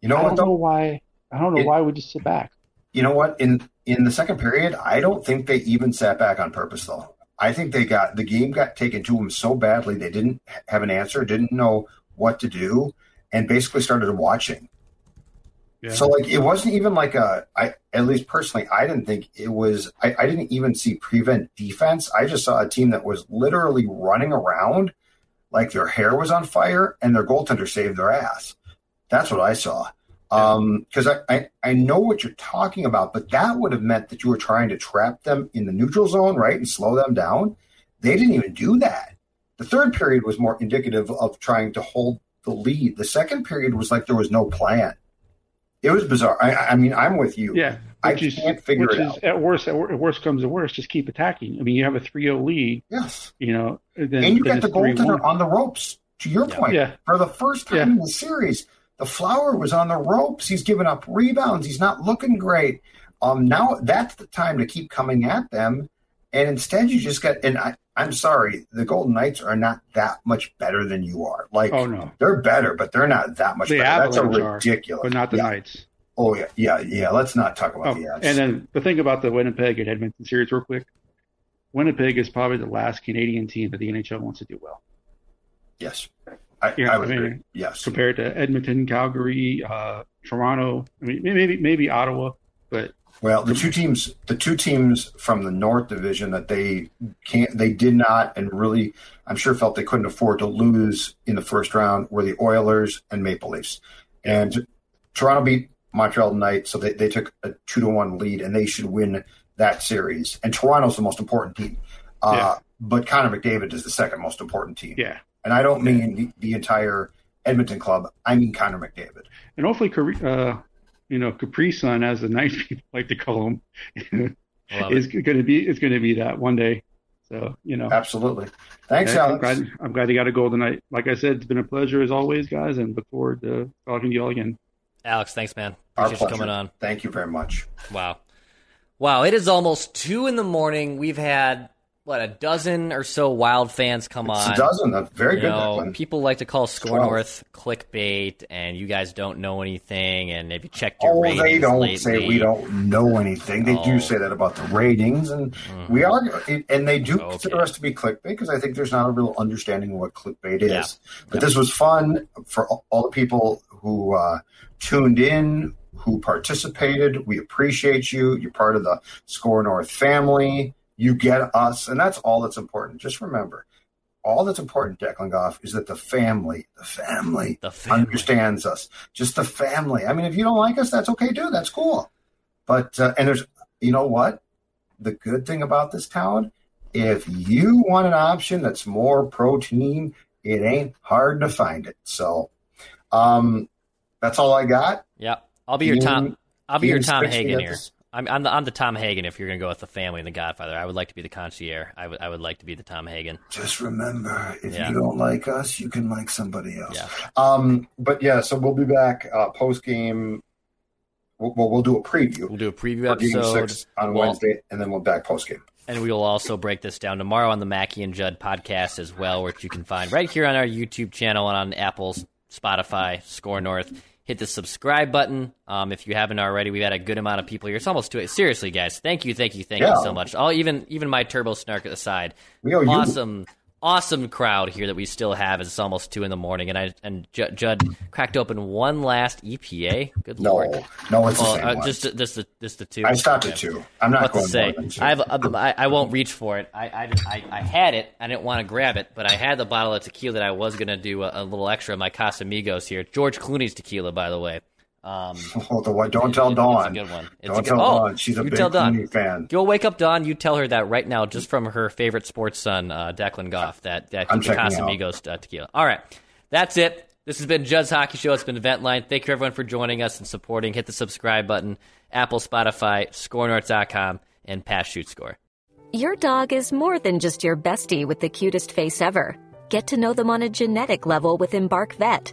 You know I what? don't though? know why. I don't know It- why we just sit back. You know what? In in the second period, I don't think they even sat back on purpose though. I think they got the game got taken to them so badly they didn't have an answer, didn't know what to do, and basically started watching. Yeah. So like it wasn't even like a I at least personally I didn't think it was I, I didn't even see prevent defense. I just saw a team that was literally running around like their hair was on fire and their goaltender saved their ass. That's what I saw. Um, because I, I, I know what you're talking about, but that would have meant that you were trying to trap them in the neutral zone, right, and slow them down. They didn't even do that. The third period was more indicative of trying to hold the lead. The second period was like there was no plan. It was bizarre. I, I mean, I'm with you. Yeah, I is, can't figure which it is out. at worst. At worst comes to worst, just keep attacking. I mean, you have a 3-0 lead. Yes. You know, then, and you got the it's 3-1. goaltender on the ropes. To your point, Yeah. for the first time Yeah. in the series, the flower was on the ropes. He's giving up rebounds. He's not looking great. Um, now that's the time to keep coming at them, and instead you just got. And I, I'm sorry, the Golden Knights are not that much better than you are. Like, Oh, no. they're better, but they're not that much The better. That's a Avalanche are, ridiculous. but not the Yeah. Knights. Oh yeah, yeah, yeah. Let's not talk about Oh, the ads. and then the thing about the Winnipeg and Edmonton series, real quick. Winnipeg is probably the last Canadian team that the NHL wants to do well. yes, I, Yeah, I would I mean, agree. Yes, Compared to Edmonton, Calgary, uh, Toronto, I mean, maybe maybe Ottawa, but Well, the two teams, the two teams from the North Division that they can't, they did not, and really, I'm sure felt they couldn't afford to lose in the first round were the Oilers and Maple Leafs, and Toronto beat Montreal tonight, so they, they took a two to one lead, and they should win that series. And Toronto's the most important team, uh, Yeah. but Connor McDavid is the second most important team. yeah. And I don't mean the, the entire Edmonton club. I mean Connor McDavid. And hopefully, uh, you know, Capri Sun, as the nice people like to call him, Love is going to be is going to be that one day. So you know, Absolutely. Thanks, Yeah, I'm Alex. glad, I'm glad you got a goal tonight. Like I said, it's been a pleasure as always, guys, and look forward to talking to you all again. Alex, thanks, man. Our Appreciate you pleasure. coming on. Thank you very much. Wow. Wow, it is almost two in the morning. We've had what a dozen or so wild fans come It's on. a dozen. That's very You good, know, people like to call Score Twelve. North clickbait, and you guys don't know anything. And have you checked your Oh, ratings they don't lately? say we don't know anything. They Oh. do say that about the ratings, and we are, and they do Okay. consider us to be clickbait because I think there's not a real understanding of what clickbait is. Yeah. But this was fun for all- all the people who uh, tuned in, who participated. We appreciate you. You're part of the SKOR North family. You get us, and that's all that's important. Just remember, all that's important, Declan Goff, is that the family, the family, The family. understands us. Just the family. I mean, if you don't like us, that's okay too. That's cool. But uh, and there's, you know what? The good thing about this town, if you want an option that's more protein, it ain't hard to find it. So, um, that's all I got. Yeah, I'll be your Tom. I'll be your Tom Hagen here. this? I'm, I'm the I'm the Tom Hagen. If you're gonna go with the family and the Godfather, I would like to be the concierge. I would I would like to be the Tom Hagen. Just remember, if Yeah. you don't like us, you can like somebody else. Yeah. Um, but yeah, so we'll be back uh, post game. We'll, we'll we'll do a preview. We'll do a preview episode six on Well- Wednesday, and then we'll back post game. And we will also break this down tomorrow on the Mackey and Judd podcast as well, which you can find right here on our YouTube channel and on Apple's Spotify, SKOR North. Hit the subscribe button um, if you haven't already. We've had a good amount of people here. It's almost to it. Seriously, guys, thank you, thank you, thank Yeah. you so much. All even even my turbo snark aside, We owe you. Awesome, crowd here that we still have. It's almost two in the morning, and I and Judd, Judd cracked open one last IPA. Good luck. No, lord. no, it's the Well, same uh, just just the just the two. I stopped at two. I'm not What going to say. more than two. I have I, I won't reach for it. I, I, I, I had it. I didn't want to grab it, but I had the bottle of tequila that I was going to do a, a little extra. My Casamigos here, George Clooney's tequila, by the way. Um, Oh, the one- don't tell it- Dawn. It's a good one. It's Don't a good, tell oh, Dawn. She's a you big tell Dawn. Clooney fan. Go wake up Dawn. You tell her that right now, just from her favorite sports son, uh, Declan Goff. That that I'm the checking out. Casamigos uh, tequila. All right, that's it. This has been Judd's Hockey Show. It's been Event Line. Thank you everyone for joining us and supporting. Hit the subscribe button. Apple, Spotify, SKORNorth.com, and Pass Shoot Score. Your dog is more than just your bestie with the cutest face ever. Get to know them on a genetic level with Embark Vet.